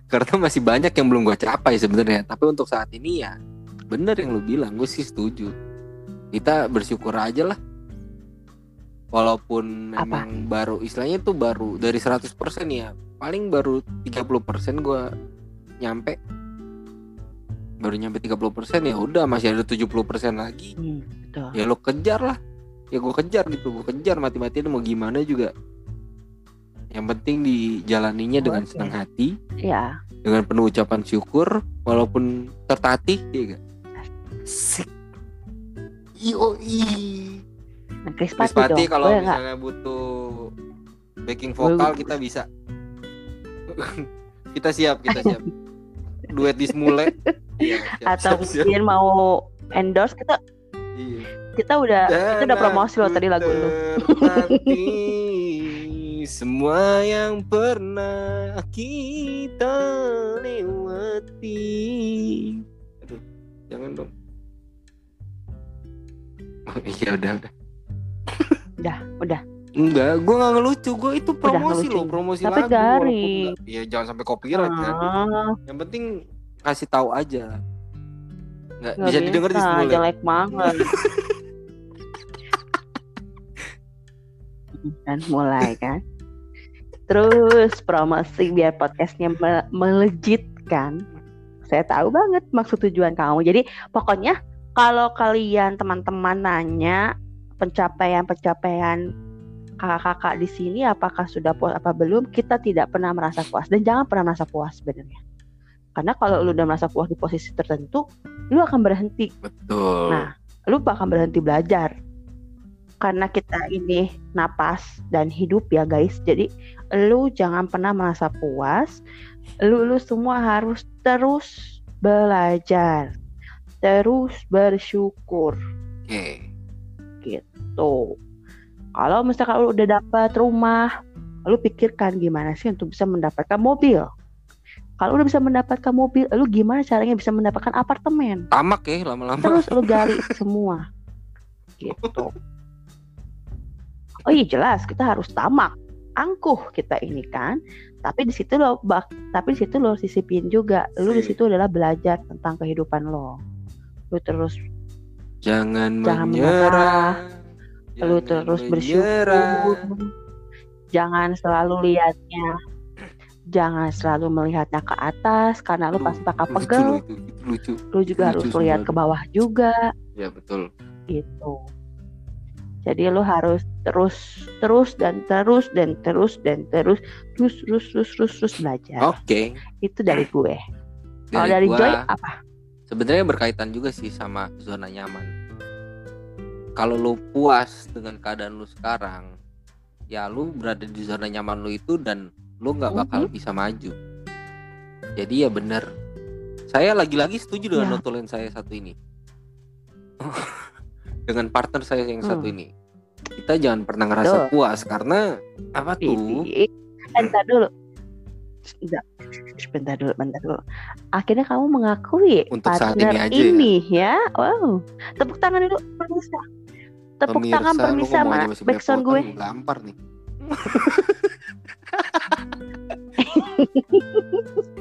Karena masih banyak yang belum gue capai sebenarnya. Tapi untuk saat ini ya bener yang lu bilang, gue sih setuju. Kita bersyukur aja lah. Walaupun Apa? memang baru istilahnya tuh baru dari 100% ya. Paling baru 30% gue nyampe. Baru nyampe 30% ya udah masih ada 70% lagi. hmm, betul Ya lo kejar lah. Ya gue kejar gitu, gue kejar mati-matian mau gimana juga. Yang penting dijalaninya dengan Oke. senang hati ya dengan penuh ucapan syukur walaupun tertatih ya gak? Sik. Yoi. nah, Chris Chris Pati Pati dong kalau boleh misalnya butuh backing vokal kita bisa. kita siap, kita siap. Duet di Smule. Iya, siap, atau siap, siap. mungkin mau endorse kita Iya. kita udah kita udah promosi loh tadi lagu lu semua yang pernah kita lewati. Aduh, jangan dong. Oh, iya udah udah. udah udah Enggak, gue nggak ngelucu. Gue itu promosi loh, promosi Tapi lagu. garing. nggak- Iya, jangan sampai copyright kan. Ah, Yang penting kasih tahu aja. Nggak nggak bisa didengar di bisa, semula. jelek banget kan mulai kan terus promosi biar podcastnya me- melejit kan saya tahu banget maksud tujuan kamu. Jadi pokoknya kalau kalian teman-teman nanya pencapaian-pencapaian kakak-kakak di sini apakah sudah puas apa belum kita tidak pernah merasa puas. Dan jangan pernah merasa puas sebenarnya. Karena kalau lu udah merasa puas di posisi tertentu lu akan berhenti. Betul. Nah, lu bakal berhenti belajar. Karena kita ini napas dan hidup ya guys. Jadi lu jangan pernah merasa puas lu lu semua harus terus belajar terus bersyukur. Oke. tuh kalau misalkan lu udah dapat rumah lu pikirkan gimana sih untuk bisa mendapatkan mobil? Kalau udah bisa mendapatkan mobil lu gimana caranya bisa mendapatkan apartemen? Tamak ya lama-lama. terus lu gali semua. Gitu. Oh iya jelas kita harus tamak angkuh kita ini kan tapi di situ lo bak tapi di situ lo sisipin juga lu di situ adalah belajar tentang kehidupan lo lu terus Jangan, Jangan menyerah. lu Jangan terus menyerah. bersyukur jangan selalu lihatnya jangan selalu melihatnya ke atas karena lu pasti bakal pegel lucu. lu juga lucu harus lihat ke bawah juga Ya betul. gitu. Jadi lu harus terus terus dan terus dan terus dan terus terus terus terus terus, terus belajar. Oke. Itu dari gue. Kalau dari gua, Joy apa? sebenarnya berkaitan juga sih sama zona nyaman. Kalau lu puas dengan keadaan lu sekarang, ya lu berada di zona nyaman lu itu dan lu nggak bakal Mhm. bisa maju. Jadi ya benar. Saya lagi-lagi setuju dengan Ya. notulen saya satu ini. dengan partner saya yang satu Hmm. ini. Kita jangan pernah ngerasa Betul. puas karena apa tuh? Ini. Bentar dulu. Bentar. Bentar dulu, bentar dulu. Akhirnya kamu mengakui Untuk saat partner ini aja ya. ini ya. Wow. Tepuk tangan dulu pemirsa. Tepuk tangan pemirsa ngomongnya mana? masih banyak Backsound gue. gua gampar nih.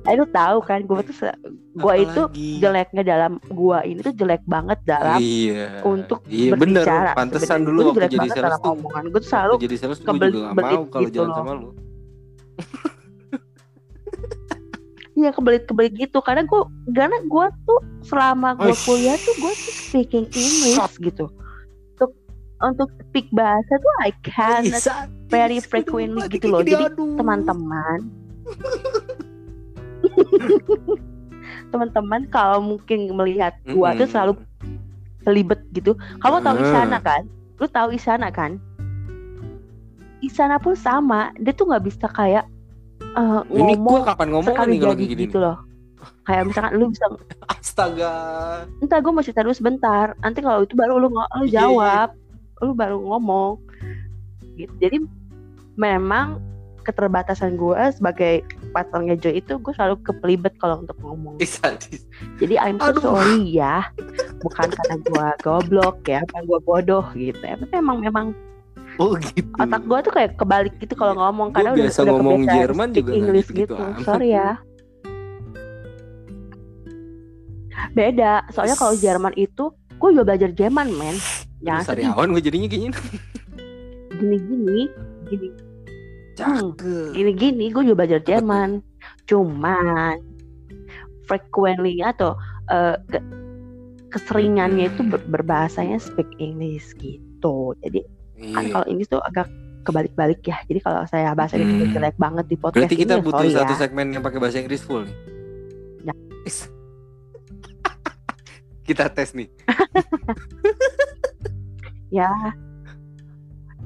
Eh, lu tahu kan gue tuh gua itu jeleknya dalam gua ini tuh jelek banget dalam iya. untuk iya bener berbicara. pantesan sebenarnya. dulu Gua jelek jadi banget dalam tuh omongan. Gue tuh selalu jadi sales gue kebelit- juga gak kebelit mau kalau gitu jalan loh. sama lu Iya kebelit-kebelit gitu karena gue karena gue tuh selama gue kuliah tuh gue tuh speaking English Shot. gitu. Tuh untuk speak bahasa tuh I can very frequently gitu loh. Jadi teman-teman teman-teman kalau mungkin melihat gua tuh Mm-mm. selalu kelibet gitu. Kamu tahu Ah. Isana kan? Lu tahu Isana kan? Isana pun sama, dia tuh nggak bisa kayak eh, Ini ngomong gua kapan ngomong sekali nih jadi gini. gitu loh. Kayak misalkan lu bisa, Astaga. entar gue mau cerita dulu sebentar. Nanti kalau itu baru lu lu Iya, iya, jawab, lu baru ngomong. Gitu. Jadi memang keterbatasan gue sebagai partnernya Joy itu gue selalu kepelibet kalau untuk ngomong. Jadi I'm so Aduh. sorry ya. Bukan karena gue goblok ya, bukan gue bodoh gitu. ya. Tapi emang memang Oh gitu. otak gue tuh kayak kebalik gitu kalau ngomong Gua karena udah, biasa ngomong Jerman juga English gitu-gitu gitu. amat. Sorry ya. Beda. Soalnya kalau Jerman itu gue juga belajar Jerman, men. Jangan sedih. Sariawan gue jadinya kayaknya. Gini-gini, gini Cakep. gini-gini gue juga belajar Jerman. Cuman frequently atau ke- keseringannya itu ber- berbahasanya speak English gitu. Jadi kan Iya. kalau English tuh agak kebalik-balik ya. Jadi kalau saya bahasa Hmm. Inggris jelek banget di podcast Berarti kita ini, butuh sorry satu ya. segmen yang pakai bahasa Inggris full nih. Ya. Kita tes nih. Ya.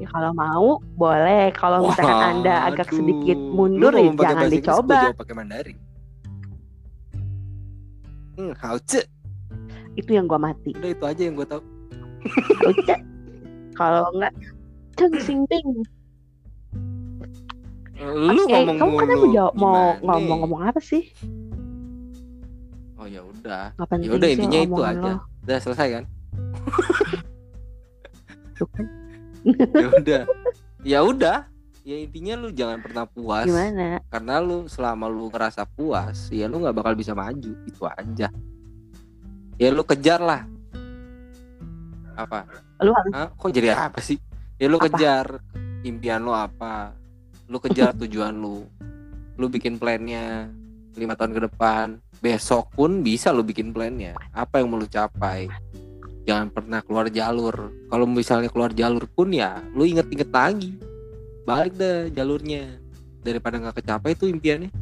Ya kalau mau boleh. Kalau misalkan Anda agak Waduh. sedikit mundur ya jangan Inggris, gua dicoba. pakai Mandarin. Hmm, hauce. Itu yang gua mati. Udah itu aja yang gue tahu. Udah. Kalau enggak Ceng sing ting. Lu Oke, ngomong kamu katanya mau jawab mau ngomong-ngomong apa sih? Oh ya udah. Ya udah intinya itu aja. lo. Udah selesai kan? Tuh kan. ya udah. Ya udah. Ya intinya lu jangan pernah puas. Gimana? karena lu selama lu ngerasa puas ya lu nggak bakal bisa maju itu aja ya lu kejar lah apa Lu harus Hah? kok jadi apa sih ya lu Apa? kejar impian lu apa lu kejar tujuan lu lu bikin plannya lima tahun ke depan besok pun bisa lu bikin plannya apa yang mau lu capai jangan pernah keluar jalur. Kalau misalnya keluar jalur pun ya lu inget-inget lagi. Balik deh jalurnya. Daripada nggak kecapai itu impiannya.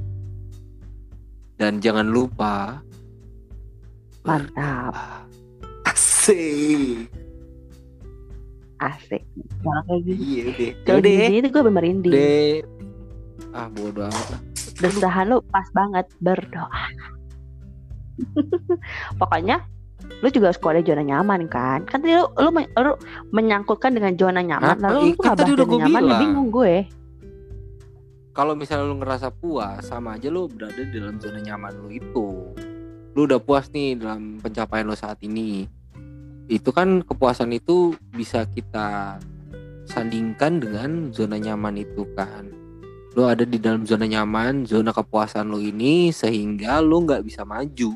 Dan jangan lupa. Mantap, asik. Asik. Jangan gini. iya deh Kalau sini tuh gue merinding. deh ah bodo amat lah. Lu pas banget. Berdoa. Pokoknya lu juga harus keluar dari zona nyaman kan? Kan tadi lu, lu, men- lu menyangkutkan dengan zona nyaman, Apa? lalu lu kan tadi udah gua nyaman, ya bilang. bingung gue. kalau misalnya lu ngerasa puas sama aja lu berada di dalam zona nyaman lu itu lu udah puas nih dalam pencapaian lu saat ini itu kan kepuasan itu bisa kita sandingkan dengan zona nyaman itu kan lu ada di dalam zona nyaman zona kepuasan lu ini sehingga lu nggak bisa maju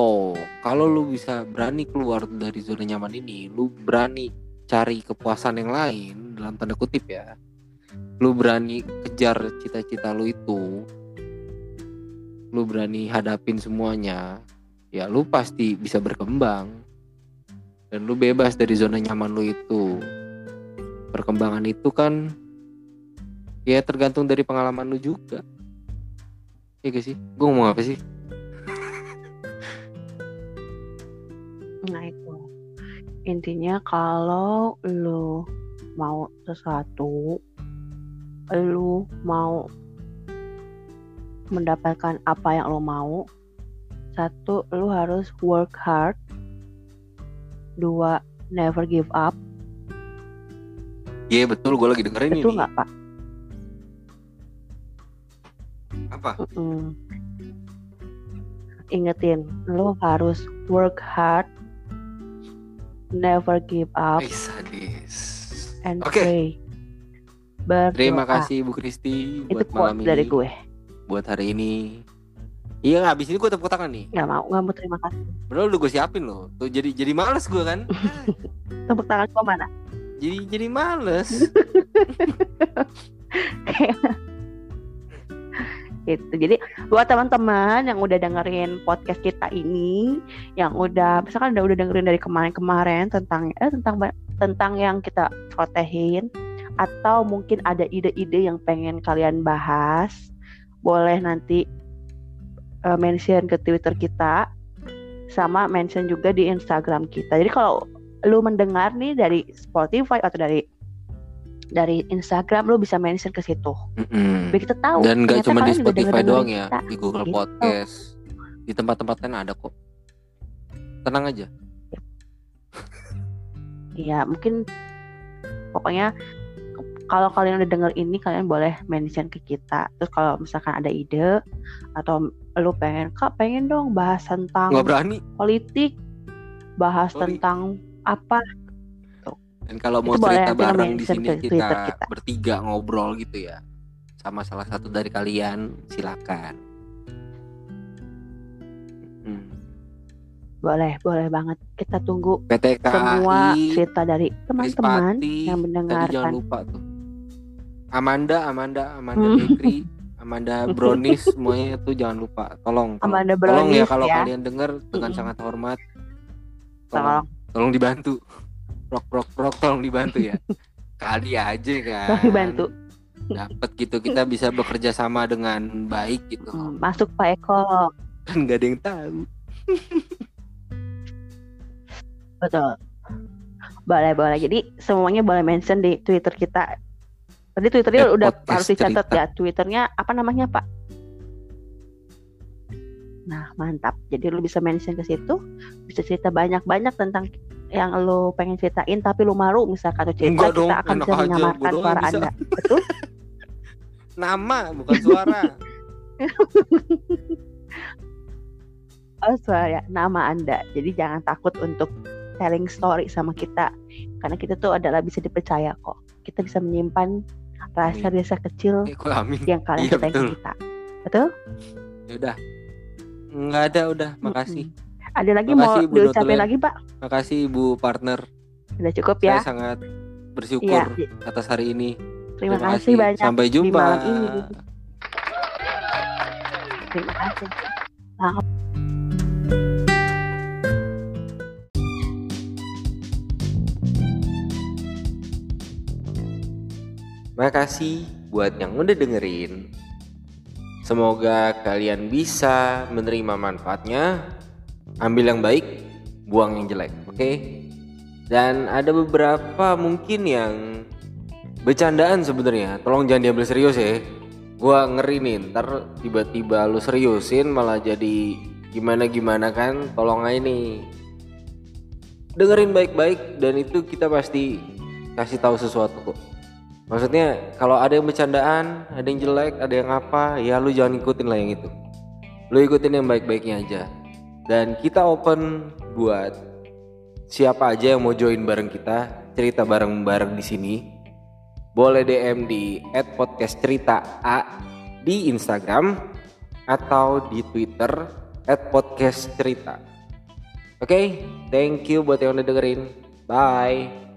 gitu kalau lu bisa berani keluar dari zona nyaman ini lu berani cari kepuasan yang lain dalam tanda kutip ya lu berani kejar cita-cita lu itu lu berani hadapin semuanya ya lu pasti bisa berkembang dan lu bebas dari zona nyaman lu itu perkembangan itu kan ya tergantung dari pengalaman lu juga Iya gak sih? Gue ngomong apa sih? Nah itu intinya kalau lu mau sesuatu, lu mau mendapatkan apa yang lu mau, satu lu harus work hard, dua never give up, Iya betul, gue lagi dengerin betul ini. nggak pak? Apa? Mm-mm. Ingetin, lu harus work hard, never give up, Eh, sadis. and Oke. pray. Berdoa. Terima kasih Bu Kristi Itu buat malam quote ini. dari gue. Buat hari ini. Iya nggak, abis ini gue tepuk tangan nih. Nggak mau, nggak mau terima kasih. Padahal udah gue siapin loh. Tuh jadi jadi males gue kan. Tepuk tangan gue mana? jadi jadi males. gitu. Jadi buat teman-teman yang udah dengerin podcast kita ini yang udah misalkan udah udah dengerin dari kemarin-kemarin tentang eh tentang tentang yang kita protein atau mungkin ada ide-ide yang pengen kalian bahas boleh nanti uh, mention ke Twitter kita sama mention juga di Instagram kita. Jadi kalau lu mendengar nih dari Spotify atau dari dari Instagram lu bisa mention ke situ. Mm-mm. Biar kita tahu. Dan gak cuma di Spotify doang ya, kita. di Google Gitu. Podcast, di tempat-tempat kan ada kok. Tenang aja. Iya, mungkin pokoknya kalau kalian udah denger ini kalian boleh mention ke kita. Terus kalau misalkan ada ide atau lu pengen, "Kak, pengen dong bahas tentang Nggak berani. politik, bahas Sorry. tentang apa?" Dan kalau mau Itu cerita bareng di sini kita, Twitter kita. bertiga ngobrol gitu ya, sama salah satu dari kalian, silakan. Hmm. Boleh, boleh banget. Kita tunggu PT semua cerita dari teman-teman yang tadi jangan mendengarkan. lupa tuh. Amanda, Amanda, Amanda Hmm. Bakery, Amanda Brownies, semuanya itu jangan lupa. Tolong, tolong, Amanda tolong ya Brownies kalau ya. kalian dengar dengan sangat hormat. Tolong. Tolong, tolong dibantu. Prok, prok, prok, tolong dibantu ya. Kali aja kan. Tolong dibantu. Dapat gitu kita bisa bekerja sama dengan baik gitu. Hmm, masuk Pak Eko. Kan nggak ada yang tahu. Betul. Boleh, boleh. Jadi semuanya boleh mention di Twitter kita. Tadi Twitternya At udah harus dicatat cerita. ya. Twitternya apa namanya Pak? Nah mantap. Jadi lu bisa mention ke situ, bisa cerita banyak-banyak tentang yang lu pengen ceritain, tapi lu malu misalkan atau cerita Enggak kita dong, akan bisa aja, menyamarkan suara bisa. anda. Betul? Nama bukan suara. Oh suara nama anda. Jadi jangan takut untuk telling story sama kita, karena kita tuh adalah bisa dipercaya kok. Kita bisa menyimpan rasa-rasa kecil Eh, amin. yang kalian Iya, betul. kita. Betul? Ya udah. Enggak ada udah, makasih. Mm-mm. Ada lagi Makasih, mau Bu diucapin lagi, Pak? Makasih Ibu partner. Sudah cukup ya. Saya sangat bersyukur Iya. atas hari ini. Terima, kasih banyak Sampai di jumpa. malam ini. Terima kasih. Makasih buat yang udah dengerin. Semoga kalian bisa menerima manfaatnya, ambil yang baik, buang yang jelek, oke? Dan ada beberapa mungkin yang bercandaan sebenarnya, tolong jangan diambil serius ya. Gua ngeri nih, ntar tiba-tiba lu seriusin malah jadi gimana-gimana kan, tolong aja nih. Dengerin baik-baik dan itu kita pasti kasih tahu sesuatu kok. Maksudnya kalau ada yang bercandaan, ada yang jelek, ada yang apa, ya lu jangan ikutin lah yang itu. Lu ikutin yang baik-baiknya aja. Dan kita open buat siapa aja yang mau join bareng kita, cerita bareng-bareng di sini. Boleh DM di @podcastcerita_a di Instagram atau di Twitter @podcastcerita. Oke, thank you buat yang udah dengerin. Bye.